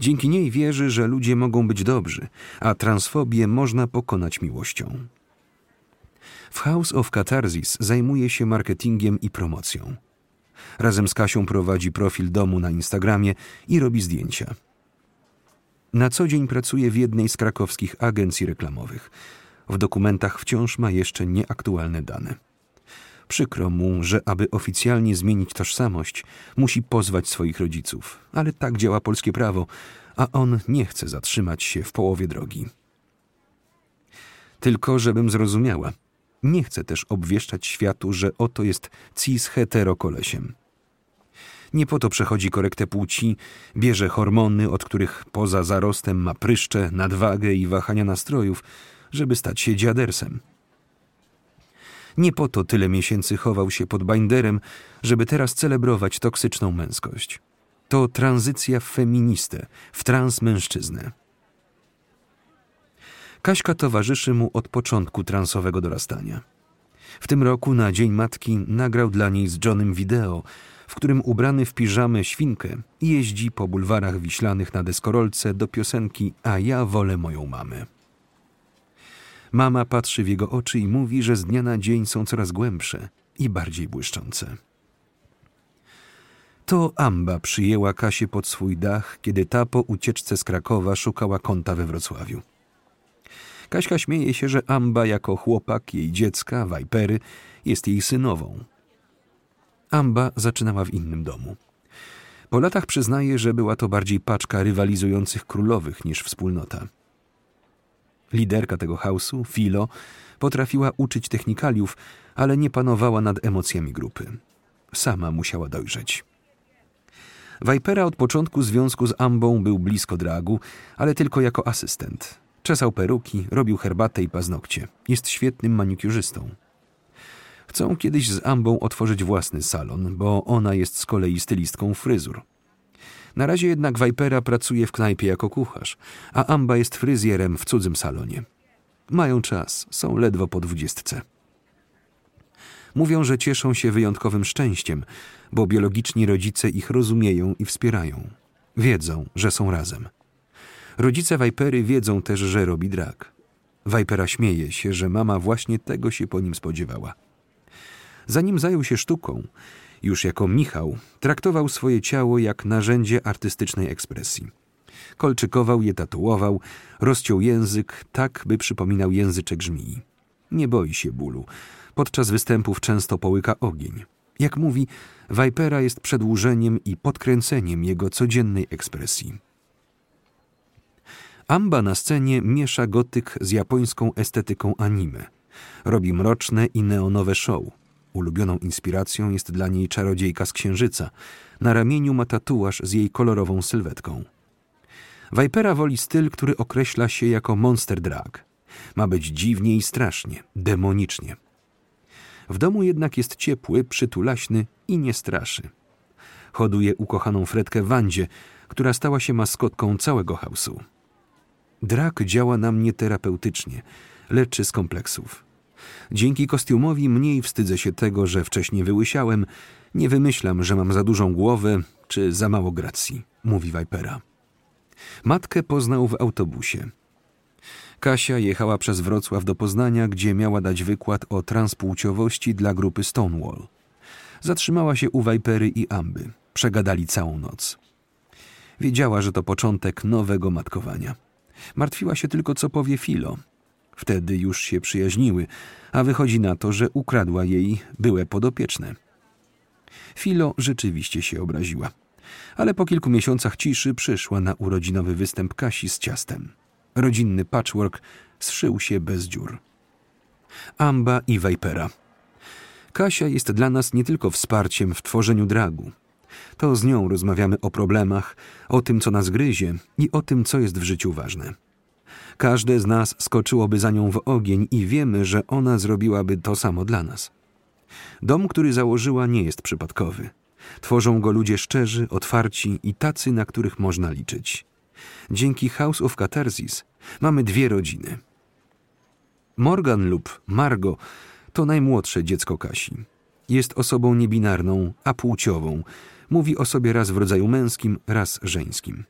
Dzięki niej wierzy, że ludzie mogą być dobrzy, a transfobię można pokonać miłością. W House of Catharsis zajmuje się marketingiem i promocją. Razem z Kasią prowadzi profil domu na Instagramie i robi zdjęcia. Na co dzień pracuje w jednej z krakowskich agencji reklamowych. W dokumentach wciąż ma jeszcze nieaktualne dane. Przykro mu, że aby oficjalnie zmienić tożsamość, musi pozwać swoich rodziców, ale tak działa polskie prawo, a on nie chce zatrzymać się w połowie drogi. Tylko żebym zrozumiała, nie chcę też obwieszczać światu, że oto jest cis heterokolesiem. Nie po to przechodzi korektę płci, bierze hormony, od których poza zarostem ma pryszcze, nadwagę i wahania nastrojów, żeby stać się dziadersem. Nie po to tyle miesięcy chował się pod binderem, żeby teraz celebrować toksyczną męskość. To tranzycja w feministę, w transmężczyznę. Kaśka towarzyszy mu od początku transowego dorastania. W tym roku na Dzień Matki nagrał dla niej z Johnem wideo, w którym ubrany w piżamę świnkę jeździ po bulwarach wiślanych na deskorolce do piosenki A ja wolę moją mamę. Mama patrzy w jego oczy i mówi, że z dnia na dzień są coraz głębsze i bardziej błyszczące. To Amba przyjęła Kasię pod swój dach, kiedy ta po ucieczce z Krakowa szukała kąta we Wrocławiu. Kaśka śmieje się, że Amba jako chłopak jej dziecka, Wajpery, jest jej synową. Amba zaczynała w innym domu. Po latach przyznaje, że była to bardziej paczka rywalizujących królowych niż wspólnota. Liderka tego chaosu, Filo, potrafiła uczyć technikaliów, ale nie panowała nad emocjami grupy. Sama musiała dojrzeć. Vipera od początku związku z Ambą był blisko dragu, ale tylko jako asystent. Czesał peruki, robił herbatę i paznokcie. Jest świetnym manikiurzystą. Chcą kiedyś z Ambą otworzyć własny salon, bo ona jest z kolei stylistką fryzur. Na razie jednak Vipera pracuje w knajpie jako kucharz, a Amba jest fryzjerem w cudzym salonie. Mają czas, są ledwo po dwudziestce. Mówią, że cieszą się wyjątkowym szczęściem, bo biologiczni rodzice ich rozumieją i wspierają. Wiedzą, że są razem. Rodzice Vipery wiedzą też, że robi drag. Vipera śmieje się, że mama właśnie tego się po nim spodziewała. Zanim zajął się sztuką, już jako Michał, traktował swoje ciało jak narzędzie artystycznej ekspresji. Kolczykował je, tatuował, rozciął język tak, by przypominał języczek żmii. Nie boi się bólu. Podczas występów często połyka ogień. Jak mówi, Vipera jest przedłużeniem i podkręceniem jego codziennej ekspresji. Amba na scenie miesza gotyk z japońską estetyką anime. Robi mroczne i neonowe show. Ulubioną inspiracją jest dla niej czarodziejka z księżyca. Na ramieniu ma tatuaż z jej kolorową sylwetką. Vipera woli styl, który określa się jako monster drag. Ma być dziwnie i strasznie, demonicznie. W domu jednak jest ciepły, przytulaśny i nie straszy. Hoduje ukochaną Fredkę Wandzie, która stała się maskotką całego hausu. Drak działa na mnie terapeutycznie, leczy z kompleksów. Dzięki kostiumowi mniej wstydzę się tego, że wcześniej wyłysiałem, nie wymyślam, że mam za dużą głowę czy za mało gracji, mówi Vipera. Matkę poznał w autobusie. Kasia jechała przez Wrocław do Poznania, gdzie miała dać wykład o transpłciowości dla grupy Stonewall. Zatrzymała się u Vipery i Amby. Przegadali całą noc. Wiedziała, że to początek nowego matkowania. Martwiła się tylko, co powie Filo. Wtedy już się przyjaźniły, a wychodzi na to, że ukradła jej byłe podopieczne. Filo rzeczywiście się obraziła. Ale po kilku miesiącach ciszy przyszła na urodzinowy występ Kasi z ciastem. Rodzinny patchwork zszył się bez dziur. Amba i Vipera. Kasia jest dla nas nie tylko wsparciem w tworzeniu dragu. To z nią rozmawiamy o problemach, o tym, co nas gryzie i o tym, co jest w życiu ważne. Każde z nas skoczyłoby za nią w ogień i wiemy, że ona zrobiłaby to samo dla nas. Dom, który założyła, nie jest przypadkowy. Tworzą go ludzie szczerzy, otwarci i tacy, na których można liczyć. Dzięki House of Catharsis mamy dwie rodziny. Morgan lub Margo to najmłodsze dziecko Kasi. Jest osobą niebinarną, apłciową. Mówi o sobie raz w rodzaju męskim, raz żeńskim.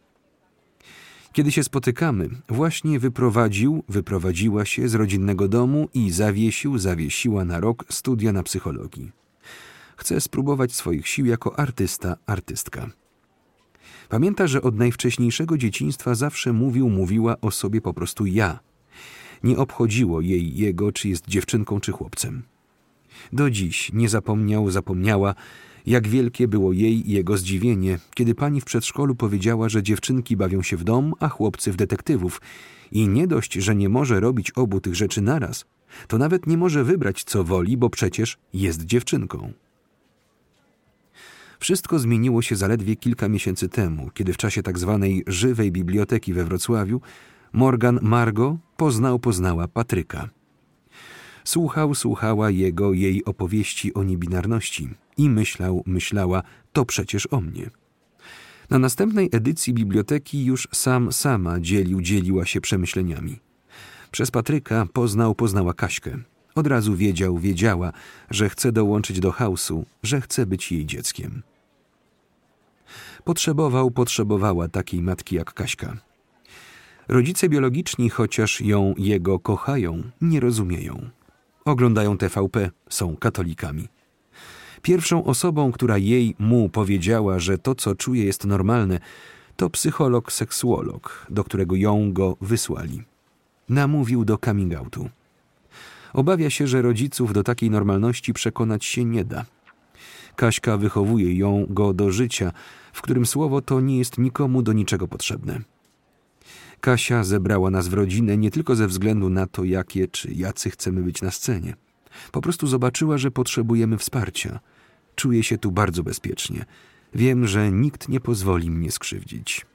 Kiedy się spotykamy, właśnie wyprowadził, wyprowadziła się z rodzinnego domu i zawiesił, zawiesiła na rok studia na psychologii. Chce spróbować swoich sił jako artysta, artystka. Pamięta, że od najwcześniejszego dzieciństwa zawsze mówił, mówiła o sobie po prostu ja. Nie obchodziło jej jego, czy jest dziewczynką, czy chłopcem. Do dziś nie zapomniał, zapomniała, jak wielkie było jej i jego zdziwienie, kiedy pani w przedszkolu powiedziała, że dziewczynki bawią się w dom, a chłopcy w detektywów. I nie dość, że nie może robić obu tych rzeczy naraz, to nawet nie może wybrać, co woli, bo przecież jest dziewczynką. Wszystko zmieniło się zaledwie kilka miesięcy temu, kiedy w czasie tak zwanej żywej biblioteki we Wrocławiu Morgan Margo poznał, poznała Patryka. Słuchał, słuchała jego, jej opowieści o niebinarności i myślał, myślała, to przecież o mnie. Na następnej edycji biblioteki już sam sama dzielił, dzieliła się przemyśleniami. Przez Patryka poznał, poznała Kaśkę. Od razu wiedział, wiedziała, że chce dołączyć do chaosu, że chce być jej dzieckiem. Potrzebował, potrzebowała takiej matki jak Kaśka. Rodzice biologiczni, chociaż ją jego kochają, nie rozumieją. Oglądają TVP, są katolikami. Pierwszą osobą, która jej mu powiedziała, że to, co czuje, jest normalne, to psycholog, seksuolog, do którego ją go wysłali. Namówił do coming outu. Obawia się, że rodziców do takiej normalności przekonać się nie da. Kaśka wychowuje ją go do życia, w którym słowo to nie jest nikomu do niczego potrzebne. Kasia zebrała nas w rodzinę nie tylko ze względu na to, jakie czy jacy chcemy być na scenie. Po prostu zobaczyła, że potrzebujemy wsparcia. Czuję się tu bardzo bezpiecznie. Wiem, że nikt nie pozwoli mnie skrzywdzić.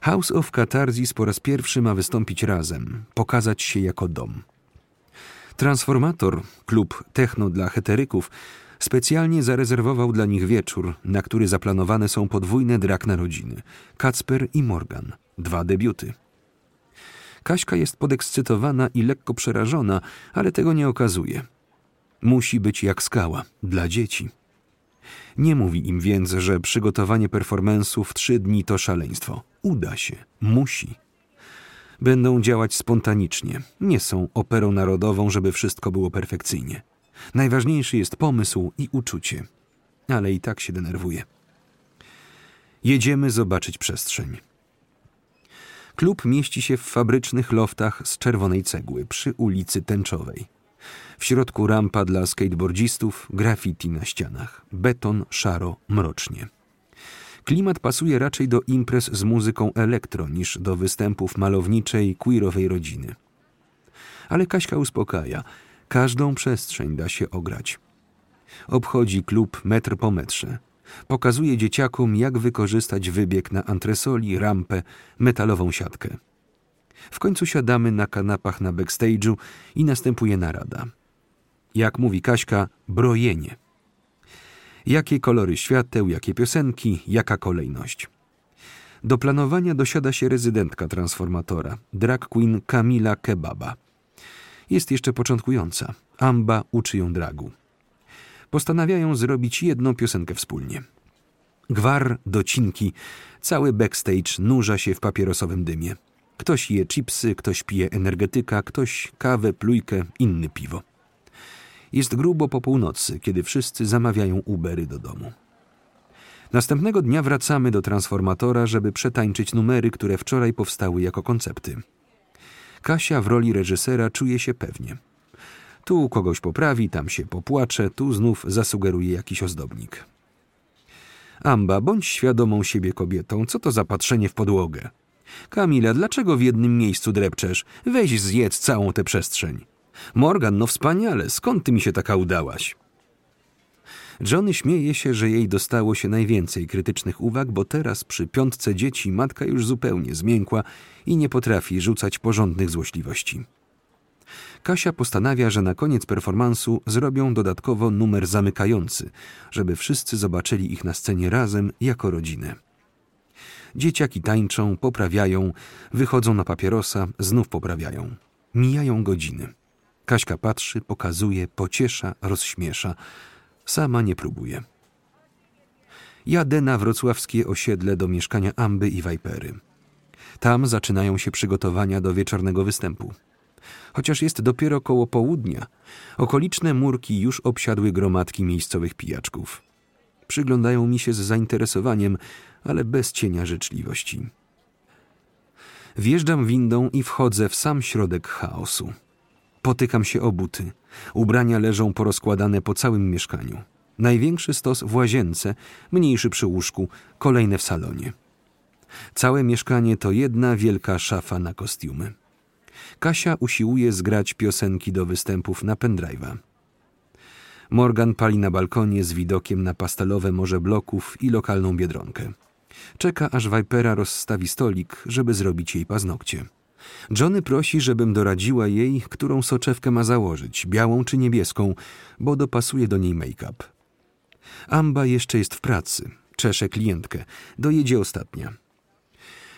House of Catharsis po raz pierwszy ma wystąpić razem, pokazać się jako dom. Transformator, klub techno dla heteryków, specjalnie zarezerwował dla nich wieczór, na który zaplanowane są podwójne drak narodziny Kacper i Morgan, dwa debiuty. Kaśka jest podekscytowana i lekko przerażona, ale tego nie okazuje. Musi być jak skała dla dzieci. Nie mówi im więc, że przygotowanie performance'u w trzy dni to szaleństwo. Uda się, musi. Będą działać spontanicznie. Nie są operą narodową, żeby wszystko było perfekcyjnie. Najważniejszy jest pomysł i uczucie. Ale i tak się denerwuje. Jedziemy zobaczyć przestrzeń. Klub mieści się w fabrycznych loftach z czerwonej cegły przy ulicy Tęczowej. W środku rampa dla skateboardzistów, graffiti na ścianach, beton szaro, mrocznie. Klimat pasuje raczej do imprez z muzyką elektro niż do występów malowniczej, queerowej rodziny. Ale Kaśka uspokaja. Każdą przestrzeń da się ograć. Obchodzi klub metr po metrze. Pokazuje dzieciakom, jak wykorzystać wybieg na antresoli, rampę, metalową siatkę. W końcu siadamy na kanapach na backstage'u i następuje narada. Jak mówi Kaśka, brojenie. Jakie kolory świateł, jakie piosenki, jaka kolejność. Do planowania dosiada się rezydentka transformatora, drag queen Kamila Kebaba. Jest jeszcze początkująca. Amba uczy ją dragu. Postanawiają zrobić jedną piosenkę wspólnie. Gwar, docinki, cały backstage nurza się w papierosowym dymie. Ktoś je chipsy, ktoś pije energetyka, ktoś kawę, plujkę, inny piwo. Jest grubo po północy, kiedy wszyscy zamawiają Ubery do domu. Następnego dnia wracamy do transformatora, żeby przetańczyć numery, które wczoraj powstały jako koncepty. Kasia w roli reżysera czuje się pewnie. Tu kogoś poprawi, tam się popłacze, tu znów zasugeruje jakiś ozdobnik. Amba, bądź świadomą siebie kobietą, co to za patrzenie w podłogę? Kamila, dlaczego w jednym miejscu drepczesz? Weź zjedz całą tę przestrzeń. Morgan, no wspaniale, skąd ty mi się taka udałaś? Johnny śmieje się, że jej dostało się najwięcej krytycznych uwag, bo teraz przy piątce dzieci matka już zupełnie zmiękła i nie potrafi rzucać porządnych złośliwości. Kasia postanawia, że na koniec performansu zrobią dodatkowo numer zamykający, żeby wszyscy zobaczyli ich na scenie razem jako rodzinę. Dzieciaki tańczą, poprawiają, wychodzą na papierosa, znów poprawiają. Mijają godziny. Kaśka patrzy, pokazuje, pociesza, rozśmiesza. Sama nie próbuje. Jadę na wrocławskie osiedle do mieszkania Amby i Wajpery. Tam zaczynają się przygotowania do wieczornego występu. Chociaż jest dopiero koło południa, okoliczne murki już obsiadły gromadki miejscowych pijaczków. Przyglądają mi się z zainteresowaniem, ale bez cienia życzliwości. Wjeżdżam windą i wchodzę w sam środek chaosu. Potykam się o buty. Ubrania leżą porozkładane po całym mieszkaniu. Największy stos w łazience, mniejszy przy łóżku, kolejne w salonie. Całe mieszkanie to jedna wielka szafa na kostiumy. Kasia usiłuje zgrać piosenki do występów na pendrive'a. Morgan pali na balkonie z widokiem na pastelowe morze bloków i lokalną biedronkę. Czeka, aż Vipera rozstawi stolik, żeby zrobić jej paznokcie. Johnny prosi, żebym doradziła jej, którą soczewkę ma założyć, białą czy niebieską, bo dopasuje do niej make-up. Amba jeszcze jest w pracy. Czesze klientkę. Dojedzie ostatnia.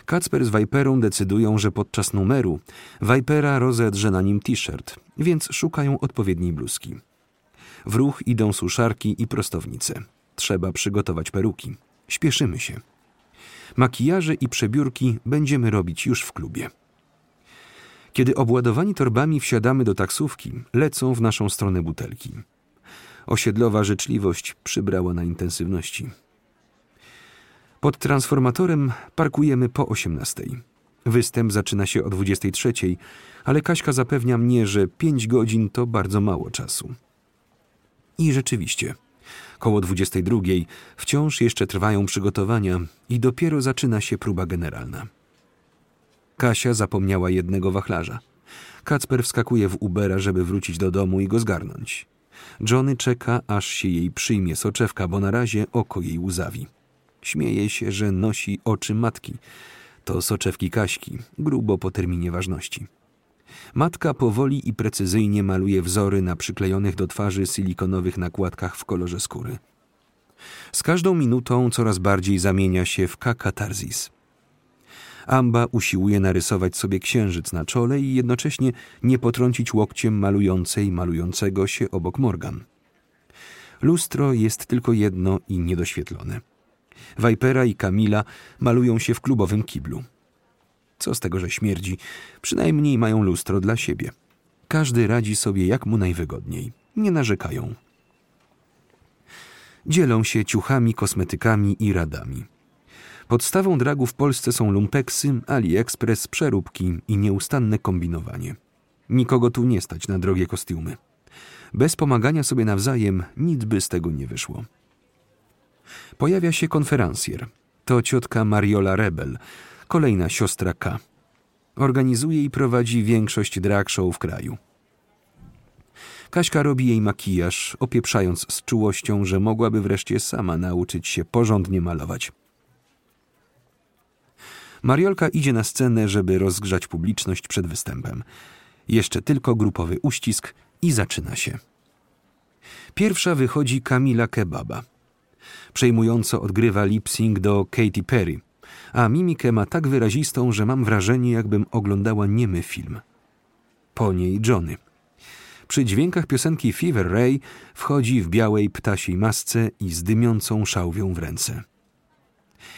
Kacper z Viperą decydują, że podczas numeru Vipera rozedrze na nim t-shirt, więc szukają odpowiedniej bluzki. W ruch idą suszarki i prostownice. Trzeba przygotować peruki. Śpieszymy się. Makijaże i przebiórki będziemy robić już w klubie. Kiedy obładowani torbami wsiadamy do taksówki, lecą w naszą stronę butelki. Osiedlowa życzliwość przybrała na intensywności. Pod transformatorem parkujemy po 18. Występ zaczyna się o 23, ale Kaśka zapewnia mnie, że 5 godzin to bardzo mało czasu. I rzeczywiście, koło 22 wciąż jeszcze trwają przygotowania i dopiero zaczyna się próba generalna. Kasia zapomniała jednego wachlarza. Kacper wskakuje w Ubera, żeby wrócić do domu i go zgarnąć. Johnny czeka, aż się jej przyjmie soczewka, bo na razie oko jej łzawi. Śmieje się, że nosi oczy matki. To soczewki Kaśki, grubo po terminie ważności. Matka powoli i precyzyjnie maluje wzory na przyklejonych do twarzy silikonowych nakładkach w kolorze skóry. Z każdą minutą coraz bardziej zamienia się w kakatarzis. Amba usiłuje narysować sobie księżyc na czole i jednocześnie nie potrącić łokciem malującej malującego się obok Morgan. Lustro jest tylko jedno i niedoświetlone. Vipera i Kamila malują się w klubowym kiblu. Co z tego, że śmierdzi? Przynajmniej mają lustro dla siebie. Każdy radzi sobie jak mu najwygodniej. Nie narzekają. Dzielą się ciuchami, kosmetykami i radami. Podstawą dragu w Polsce są lumpeksy, AliExpress, przeróbki i nieustanne kombinowanie. Nikogo tu nie stać na drogie kostiumy. Bez pomagania sobie nawzajem nic by z tego nie wyszło. Pojawia się konferencjer. To ciotka Mariola Rebel, kolejna siostra K. Organizuje i prowadzi większość drag show w kraju. Kaśka robi jej makijaż, opieprzając z czułością, że mogłaby wreszcie sama nauczyć się porządnie malować. Mariolka idzie na scenę, żeby rozgrzać publiczność przed występem. Jeszcze tylko grupowy uścisk i zaczyna się. Pierwsza wychodzi Kamila Kebaba. Przejmująco odgrywa lip-sync do Katy Perry, a mimikę ma tak wyrazistą, że mam wrażenie, jakbym oglądała niemy film. Po niej Johnny. Przy dźwiękach piosenki Fever Ray wchodzi w białej ptasiej masce i z dymiącą szałwią w ręce.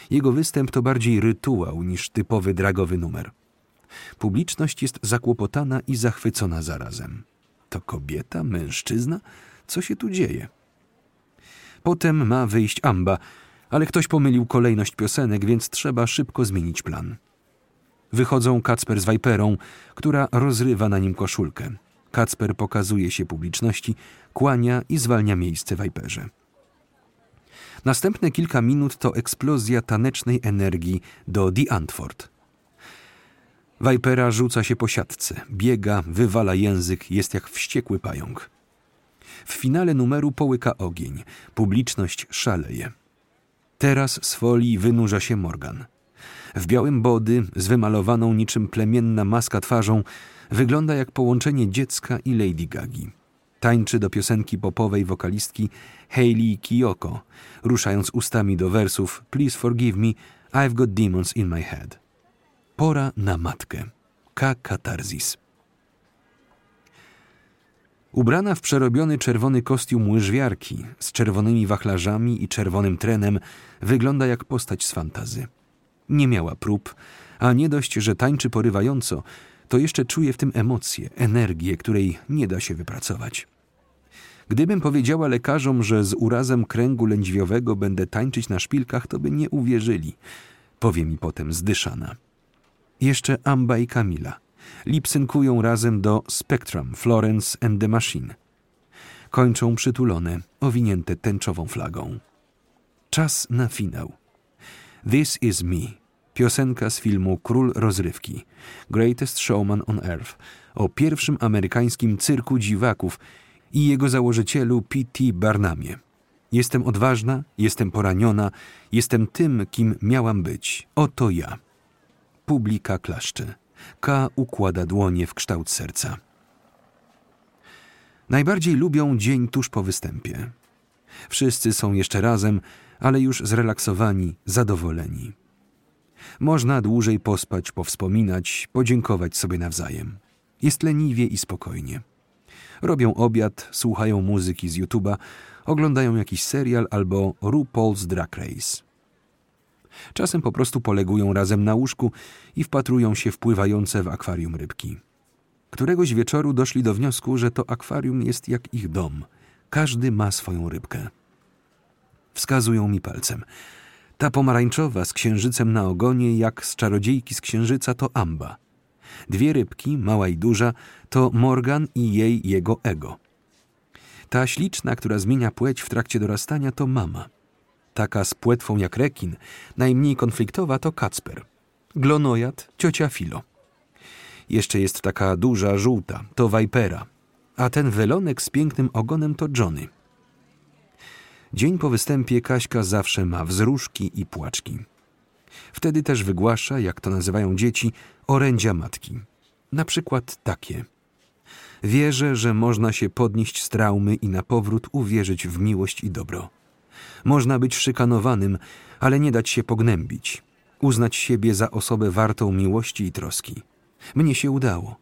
Jego występ to bardziej rytuał niż typowy dragowy numer. Publiczność jest zakłopotana i zachwycona zarazem. To kobieta, mężczyzna? Co się tu dzieje? Potem ma wyjść Amba, ale ktoś pomylił kolejność piosenek, więc trzeba szybko zmienić plan. Wychodzą Kacper z Viperą, która rozrywa na nim koszulkę. Kacper pokazuje się publiczności, kłania i zwalnia miejsce Viperze. Następne kilka minut to eksplozja tanecznej energii do The Antwort. Vipera rzuca się po siatce, biega, wywala język, jest jak wściekły pająk. W finale numeru połyka ogień, publiczność szaleje. Teraz z folii wynurza się Morgan. W białym body, z wymalowaną niczym plemienna maska twarzą, wygląda jak połączenie dziecka i Lady Gagi. Tańczy do piosenki popowej wokalistki Hayley Kiyoko, ruszając ustami do wersów Please forgive me, I've got demons in my head. Pora na matkę. K. Katarzis. Ubrana w przerobiony czerwony kostium łyżwiarki z czerwonymi wachlarzami i czerwonym trenem, wygląda jak postać z fantazy. Nie miała prób, a nie dość, że tańczy porywająco, to jeszcze czuje w tym emocje, energię, której nie da się wypracować. Gdybym powiedziała lekarzom, że z urazem kręgu lędźwiowego będę tańczyć na szpilkach, to by nie uwierzyli, powie mi potem zdyszana. Jeszcze Amba i Kamila. Lipsynkują razem do Spectrum, Florence and the Machine. Kończą przytulone, owinięte tęczową flagą. Czas na finał. This is me. Piosenka z filmu Król Rozrywki. Greatest Showman on Earth. O pierwszym amerykańskim cyrku dziwaków i jego założycielu P.T. Barnamie. Jestem odważna, jestem poraniona, jestem tym, kim miałam być. Oto ja. Publika klaszcze. K układa dłonie w kształt serca. Najbardziej lubią dzień tuż po występie. Wszyscy są jeszcze razem, ale już zrelaksowani, zadowoleni. Można dłużej pospać, powspominać, podziękować sobie nawzajem. Jest leniwie i spokojnie. Robią obiad, słuchają muzyki z YouTube'a, oglądają jakiś serial albo RuPaul's Drag Race. Czasem po prostu polegują razem na łóżku i wpatrują się w pływające w akwarium rybki. Któregoś wieczoru doszli do wniosku, że to akwarium jest jak ich dom. Każdy ma swoją rybkę. Wskazują mi palcem. Ta pomarańczowa z księżycem na ogonie, jak z czarodziejki z księżyca, to Amba. Dwie rybki, mała i duża, to Morgan i jej jego ego. Ta śliczna, która zmienia płeć w trakcie dorastania, to mama. Taka z płetwą jak rekin, najmniej konfliktowa to Kacper. Glonojad, ciocia Filo. Jeszcze jest taka duża, żółta, to Vipera. A ten welonek z pięknym ogonem to Johnny. Dzień po występie Kaśka zawsze ma wzruszki i płaczki. Wtedy też wygłasza, jak to nazywają dzieci, orędzia matki. Na przykład takie. Wierzę, że można się podnieść z traumy i na powrót uwierzyć w miłość i dobro. Można być szykanowanym, ale nie dać się pognębić. Uznać siebie za osobę wartą miłości i troski. Mnie się udało.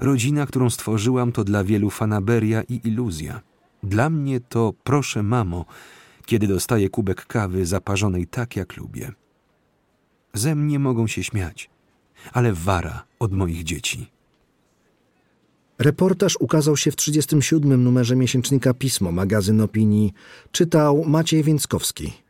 Rodzina, którą stworzyłam, to dla wielu fanaberia i iluzja. Dla mnie to proszę mamo, kiedy dostaję kubek kawy zaparzonej tak jak lubię. Ze mnie mogą się śmiać, ale wara od moich dzieci. Reportaż ukazał się w 37. numerze miesięcznika Pismo, magazyn opinii. Czytał Maciej Więckowski.